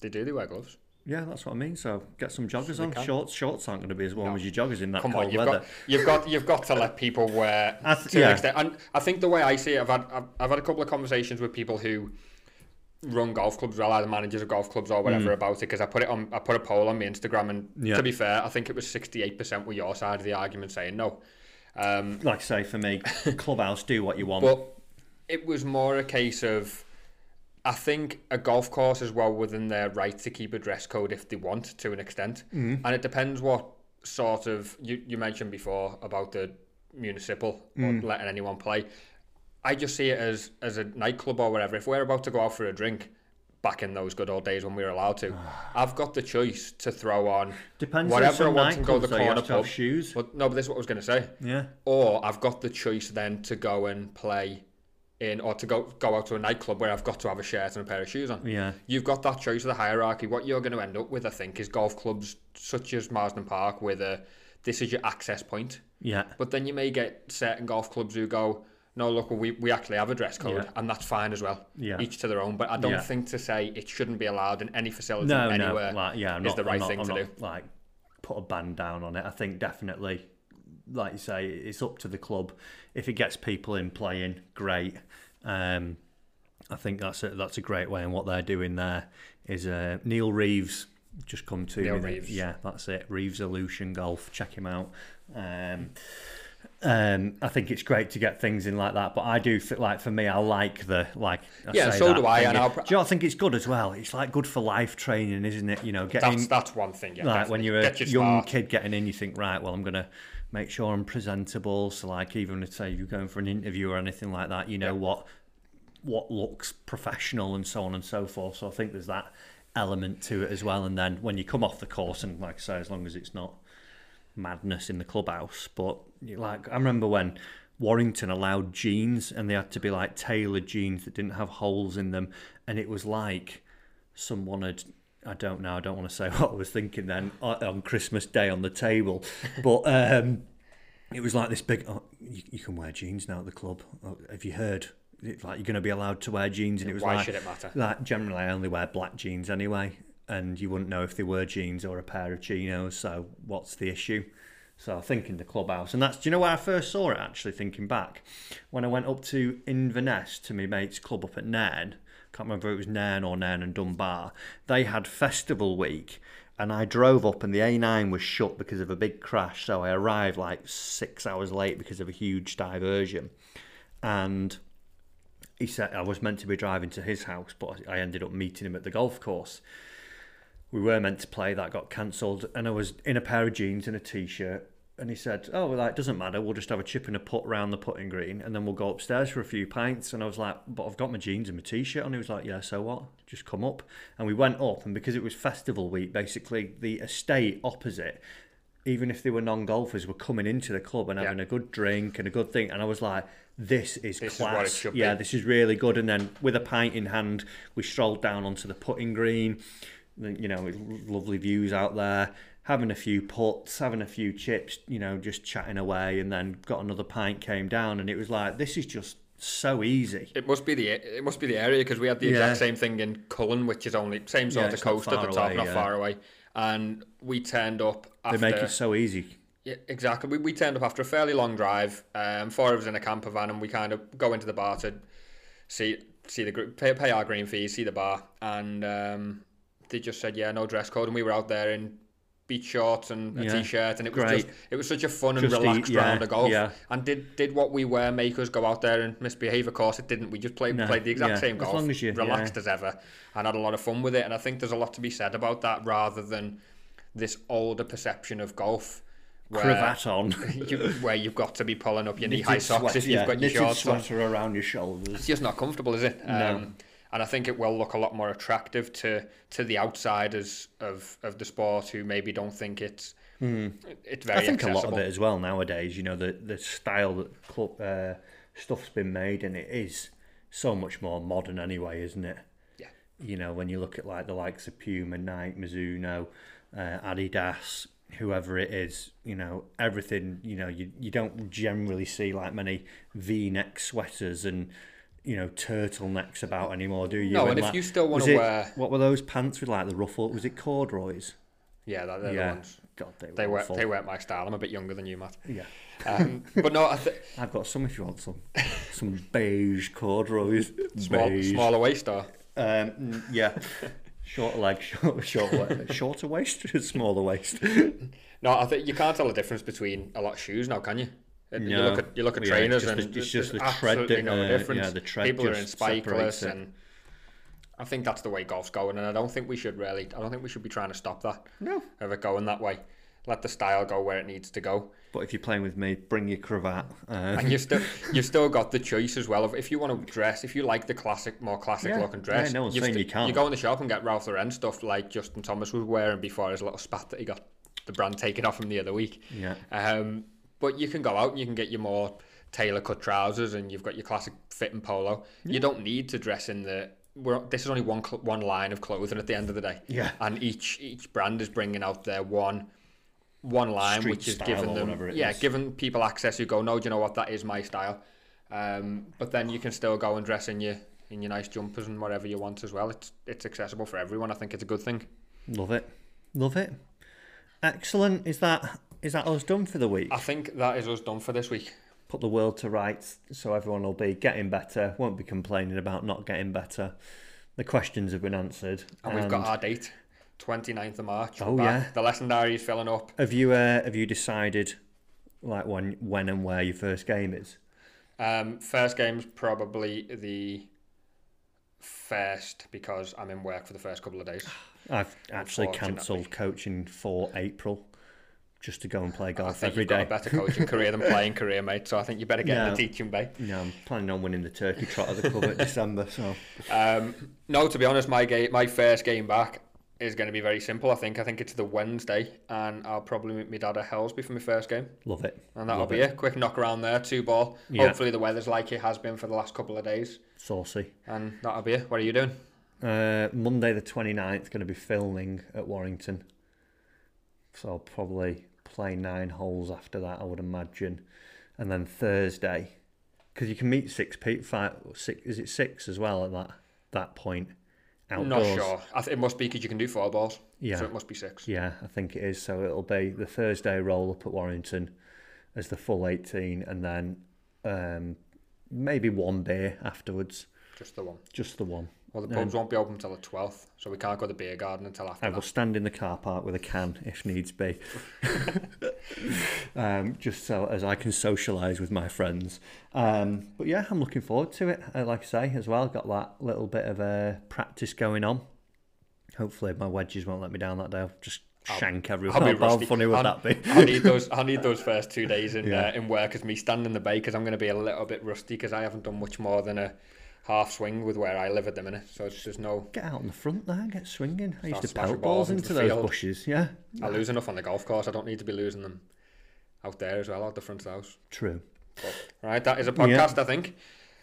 Speaker 1: They do. They wear gloves.
Speaker 2: Yeah, that's what I mean. So get some joggers
Speaker 1: They
Speaker 2: on.
Speaker 1: can.
Speaker 2: Shorts, shorts aren't going to be as warm
Speaker 1: No.
Speaker 2: as your joggers in that
Speaker 1: Come
Speaker 2: cold
Speaker 1: on, you've
Speaker 2: weather.
Speaker 1: got you've got you've got to let people wear
Speaker 2: I th-
Speaker 1: to
Speaker 2: yeah.
Speaker 1: an extent. And I think the way I see it, I've had I've, I've had a couple of conversations with people who run golf clubs, well, either managers of golf clubs or whatever about it. Because I put it on, I put a poll on my Instagram, and
Speaker 2: Yeah.
Speaker 1: to be fair, I think it was sixty eight percent were your side of the argument saying no. Um,
Speaker 2: Like I say, for me, clubhouse, do what you want.
Speaker 1: but it was more a case of I think a golf course is well within their right to keep a dress code if they want to an extent.
Speaker 2: Mm-hmm.
Speaker 1: And it depends what sort of you, you mentioned before about the municipal
Speaker 2: Mm.
Speaker 1: letting anyone play. I just see it as as a nightclub or whatever. If we're about to go out for a drink, back in those good old days when we were allowed to, I've got the choice to throw on
Speaker 2: Depends on
Speaker 1: whatever I want and go to the corner
Speaker 2: have to have
Speaker 1: pub.
Speaker 2: shoes.
Speaker 1: But no, but this is what I was going to say
Speaker 2: Yeah.
Speaker 1: or I've got the choice then to go and play in or to go go out to a nightclub where I've got to have a shirt and a pair of shoes on.
Speaker 2: Yeah.
Speaker 1: You've got that choice of the hierarchy. What you're going to end up with, I think, is golf clubs such as Marsden Park with a this is your access point.
Speaker 2: Yeah.
Speaker 1: But then you may get certain golf clubs who go, no, look, we, we actually have a dress code,
Speaker 2: Yeah.
Speaker 1: and that's fine as well.
Speaker 2: Yeah.
Speaker 1: Each to their own. But I don't
Speaker 2: Yeah.
Speaker 1: think to say it shouldn't be allowed in any facility
Speaker 2: No,
Speaker 1: anywhere
Speaker 2: no. Like, yeah, I'm
Speaker 1: is
Speaker 2: not,
Speaker 1: the right
Speaker 2: not,
Speaker 1: thing
Speaker 2: I'm
Speaker 1: to
Speaker 2: not,
Speaker 1: do.
Speaker 2: Like, put a ban down on it. I think definitely, like you say, it's up to the club. If it gets people in playing, great. Um, I think that's a, that's a great way. And what they're doing there is uh, Neil Reeves just come to
Speaker 1: Neil
Speaker 2: me.
Speaker 1: Reeves.
Speaker 2: Yeah, that's it. Reeves Illusion Golf. Check him out. Um, um, I think it's great to get things in like that, but I do feel like for me, I like the like. I
Speaker 1: Yeah, so do I, and I'll-
Speaker 2: do you know I think it's good as well? It's like good for life training, isn't it? You know, getting
Speaker 1: That's that's one thing. Yeah,
Speaker 2: like when you're a young
Speaker 1: smart.
Speaker 2: kid getting in, you think, right, well, I'm gonna make sure I'm presentable. So, like, even if say you're going for an interview or anything like that, you know
Speaker 1: Yeah.
Speaker 2: what what looks professional and so on and so forth. So, I think there's that element to it as well. And then when you come off the course, and like I say, as long as it's not madness in the clubhouse, but like I remember when. Warrington allowed jeans and they had to be like tailored jeans that didn't have holes in them and it was like someone had I don't know I don't want to say what I was thinking then on Christmas Day on the table but um it was like this big oh, you, you can wear jeans now at the club oh, have you heard it's like you're going to be allowed to wear jeans and it was
Speaker 1: Why
Speaker 2: like
Speaker 1: should it matter?
Speaker 2: like generally I only wear black jeans anyway and you wouldn't know if they were jeans or a pair of chinos. So what's the issue? So I think in the clubhouse, and that's do you know where I first saw it actually? Thinking back, when I went up to Inverness to my mate's club up at Nairn, can't remember if it was Nairn or Nairn and Dunbar. They had festival week, and I drove up, and the A9 was shut because of a big crash. So I arrived like six hours late because of a huge diversion, and he said I was meant to be driving to his house, but I ended up meeting him at the golf course. We were meant to play, that got cancelled, and I was in a pair of jeans and a t-shirt. And he said, "Oh, well, that doesn't matter. We'll just have a chip and a putt round the putting green, and then we'll go upstairs for a few pints." And I was like, "But I've got my jeans and my t-shirt." And he was like, "Yeah, so what? Just come up." And we went up, and because it was festival week, basically the estate opposite even if they were non-golfers, were coming into the club and having
Speaker 1: Yeah.
Speaker 2: a good drink and a good thing. And I was like, this is
Speaker 1: This is
Speaker 2: class.
Speaker 1: should
Speaker 2: yeah,
Speaker 1: be.
Speaker 2: this is really good. And then with a pint in hand, we strolled down onto the putting green. You know, lovely views out there. Having a few putts, having a few chips. You know, just chatting away, and then got another pint. Came down, and it was like, this is just so easy.
Speaker 1: It must be the it must be the area because we had the
Speaker 2: Yeah.
Speaker 1: exact same thing in Cullen, which is only same sort
Speaker 2: Yeah,
Speaker 1: of coast at the top,
Speaker 2: away,
Speaker 1: not
Speaker 2: yeah.
Speaker 1: far away. And we turned up
Speaker 2: They make it so easy.
Speaker 1: yeah, exactly. We, we turned up after a fairly long drive. Um, four of us in a camper van, and we kind of go into the bar to see see the gr- pay, pay our green fees, see the bar, and um, they just said yeah, no dress code, and we were out there in beach shorts and a
Speaker 2: Yeah,
Speaker 1: shirt and it was
Speaker 2: great.
Speaker 1: just it was such a fun and
Speaker 2: Just the-
Speaker 1: relaxed
Speaker 2: yeah,
Speaker 1: round of golf.
Speaker 2: yeah.
Speaker 1: And did did what we were make us go out there and misbehave? Of course, it didn't. We just played
Speaker 2: No,
Speaker 1: played the exact same
Speaker 2: as
Speaker 1: golf,
Speaker 2: long as you-
Speaker 1: relaxed as ever, and had a lot of fun with it. And I think there's a lot to be said about that, rather than this older perception of golf. Where
Speaker 2: Cravat on.
Speaker 1: you, where you've got to be pulling up your knee-high socks
Speaker 2: sweater-
Speaker 1: if you've got your shorts on.
Speaker 2: sweater around your shoulders.
Speaker 1: It's just not comfortable, is it?
Speaker 2: No.
Speaker 1: Um, and I think it will look a lot more attractive to to the outsiders of, of the sport who maybe don't think it's it's very.
Speaker 2: I think
Speaker 1: accessible.
Speaker 2: a lot of it as well nowadays. You know, the the style that club uh, stuff's been made, and it is so much more modern anyway, isn't it?
Speaker 1: Yeah.
Speaker 2: You know, when you look at like the likes of Puma, Nike, Mizuno, uh, Adidas, whoever it is, you know, everything. You know, you you don't generally see like many V-neck sweaters and. You know, turtlenecks about anymore, do you?
Speaker 1: No, and if
Speaker 2: like-
Speaker 1: you still
Speaker 2: was it-
Speaker 1: wear-
Speaker 2: what were those pants with like the ruffle? Was it corduroys?
Speaker 1: Yeah, that, they're the
Speaker 2: yeah,
Speaker 1: ones.
Speaker 2: God, they were
Speaker 1: They weren't, they weren't my style. I'm a bit younger than you, Matt.
Speaker 2: Yeah.
Speaker 1: Um, but no, I th-
Speaker 2: I've got some if you want some. Some beige corduroys.
Speaker 1: small,
Speaker 2: beige.
Speaker 1: smaller waist or
Speaker 2: Um, yeah. Shorter leg, short, short, shorter waist, smaller waist.
Speaker 1: no, I think you can't tell the difference between a lot of shoes now, can you? Uh, You look at you look at
Speaker 2: Yeah, it's
Speaker 1: trainers
Speaker 2: just
Speaker 1: and
Speaker 2: the- it's just the tread
Speaker 1: absolutely no
Speaker 2: uh,
Speaker 1: difference.
Speaker 2: yeah, the tread
Speaker 1: People are in spikeless, and I think that's the way golf's going. And I don't think we should really. I don't think we should be trying to stop that.
Speaker 2: No.
Speaker 1: of it going that way. Let the style go where it needs to go.
Speaker 2: But if you're playing with me, bring your cravat. Uh,
Speaker 1: And you still you've still got the choice as well of if you want to dress, if you like the classic, more classic
Speaker 2: Yeah.
Speaker 1: looking dress.
Speaker 2: Yeah, no one's saying
Speaker 1: sti-
Speaker 2: you can't.
Speaker 1: You go in the shop and get Ralph Lauren stuff like Justin Thomas was wearing before his little spat that he got the brand taken off him the other week.
Speaker 2: yeah.
Speaker 1: Um, but you can go out and you can get your more tailor cut trousers and you've got your classic fit and polo. You don't need to dress in the. We're, this is only one cl- one line of clothing at the end of the day.
Speaker 2: Yeah.
Speaker 1: And each each brand is bringing out their one one line,
Speaker 2: Street
Speaker 1: which is giving them yeah,
Speaker 2: is.
Speaker 1: giving people access who go, no, do you know what? That is my style. Um, but then you can still go and dress in your in your nice jumpers and whatever you want as well. It's it's accessible for everyone. I think it's a good thing.
Speaker 2: Love it. Love it. Excellent. Is that is that us done for the week?
Speaker 1: I think that is us done for this week.
Speaker 2: Put the world to rights so everyone will be getting better, won't be complaining about not getting better. The questions have been answered.
Speaker 1: And we've got our date, 29th of March.
Speaker 2: Oh, yeah.
Speaker 1: The lesson diary is filling up.
Speaker 2: Have you uh, have you decided like when when and where your first game is?
Speaker 1: Um, first game's probably the first because I'm in work for the first couple of days.
Speaker 2: I've actually cancelled coaching for April just to go and play
Speaker 1: I
Speaker 2: golf
Speaker 1: think
Speaker 2: every
Speaker 1: you've got a better coaching career than playing career, mate. So I think you better get in the teaching bay.
Speaker 2: Yeah, I'm planning on winning the turkey trot at the club at December. So
Speaker 1: Um, no, to be honest, my game, my first game back is going to be very simple. I think. I think it's the Wednesday, and I'll probably meet my dad at Helsby for my first game,
Speaker 2: love it.
Speaker 1: and that'll
Speaker 2: Love
Speaker 1: be it. Quick knock around there, two ball.
Speaker 2: Yeah.
Speaker 1: Hopefully the weather's like it has been for the last couple of days,
Speaker 2: Saucy.
Speaker 1: and that'll be it. What are you doing?
Speaker 2: Uh, Monday the 29th, going to be filming at Warrington. So I'll probably play nine holes after that, I would imagine. And then Thursday, because you can meet six people, five, six, is it six as well at that that point? outdoors.
Speaker 1: Not sure. I th- it must be because you can do four balls.
Speaker 2: Yeah.
Speaker 1: So it must be six.
Speaker 2: Yeah, I think it is. So it'll be the Thursday roll up at Warrington as the full 18, and then um, maybe one beer afterwards.
Speaker 1: Just the one.
Speaker 2: Just the one.
Speaker 1: Well, the pubs won't be open until the 12th, so we can't go to the beer garden until after that.
Speaker 2: I will stand in the car park with a can if needs be. um, just so as I can socialise with my friends. Um, but yeah, I'm looking forward to it. Uh, like I say, as well, got that little bit of uh, practice going on. Hopefully, my wedges won't let me down that day. I'll just shank everyone.
Speaker 1: I'll be
Speaker 2: How
Speaker 1: rusty.
Speaker 2: funny would
Speaker 1: I'll,
Speaker 2: that be?
Speaker 1: I'll need those. I'll need those first two days in
Speaker 2: Yeah.
Speaker 1: uh, in work as me standing in the bay because I'm going to be a little bit rusty because I haven't done much more than a half swing with where I live at the minute. So it's just no.
Speaker 2: Get out in the front there, get swinging. I used to pelt balls into
Speaker 1: into
Speaker 2: those
Speaker 1: field.
Speaker 2: bushes. Yeah,
Speaker 1: I lose enough on the golf course. I don't need to be losing them out there as well, out the front of the house.
Speaker 2: true.
Speaker 1: Right, that is a podcast. I think.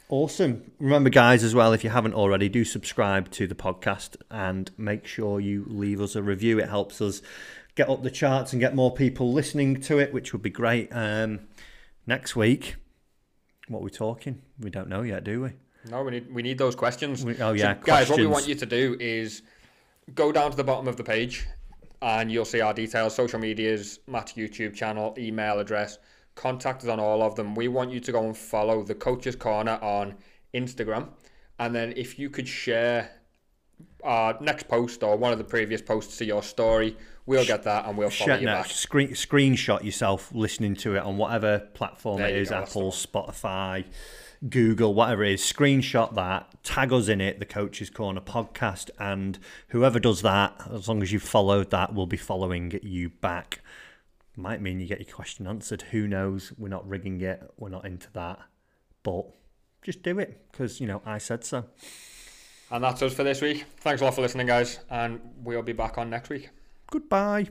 Speaker 2: Awesome. Remember, guys, as well, if you haven't already, do subscribe to the podcast and make sure you leave us a review. It helps us get up the charts and get more people listening to it, which would be great. Um, next week, what are we talking? We don't know yet, do we?
Speaker 1: No, we need we need those questions.
Speaker 2: We- oh, yeah,
Speaker 1: so, guys, what we want you to do is go down to the bottom of the page, and you'll see our details: social medias, Matt's YouTube channel, email address. Contact us on all of them. We want you to go and follow the Coaches Corner on Instagram, and then if you could share our next post or one of the previous posts to your story, we'll get that and we'll follow you back.
Speaker 2: screen, screenshot yourself listening to it on whatever platform
Speaker 1: There
Speaker 2: it is
Speaker 1: go, that's the
Speaker 2: Apple, Spotify, Google, whatever it is. Screenshot that, tag us in it, the Coaches Corner podcast, and whoever does that, as long as you've followed that, will be following you back. Might mean you get your question answered. Who knows? We're not rigging it, we're not into that. But just do it because, you know, I said so.
Speaker 1: And that's us for this week. Thanks a lot for listening, guys, and we'll be back on next week.
Speaker 2: Goodbye.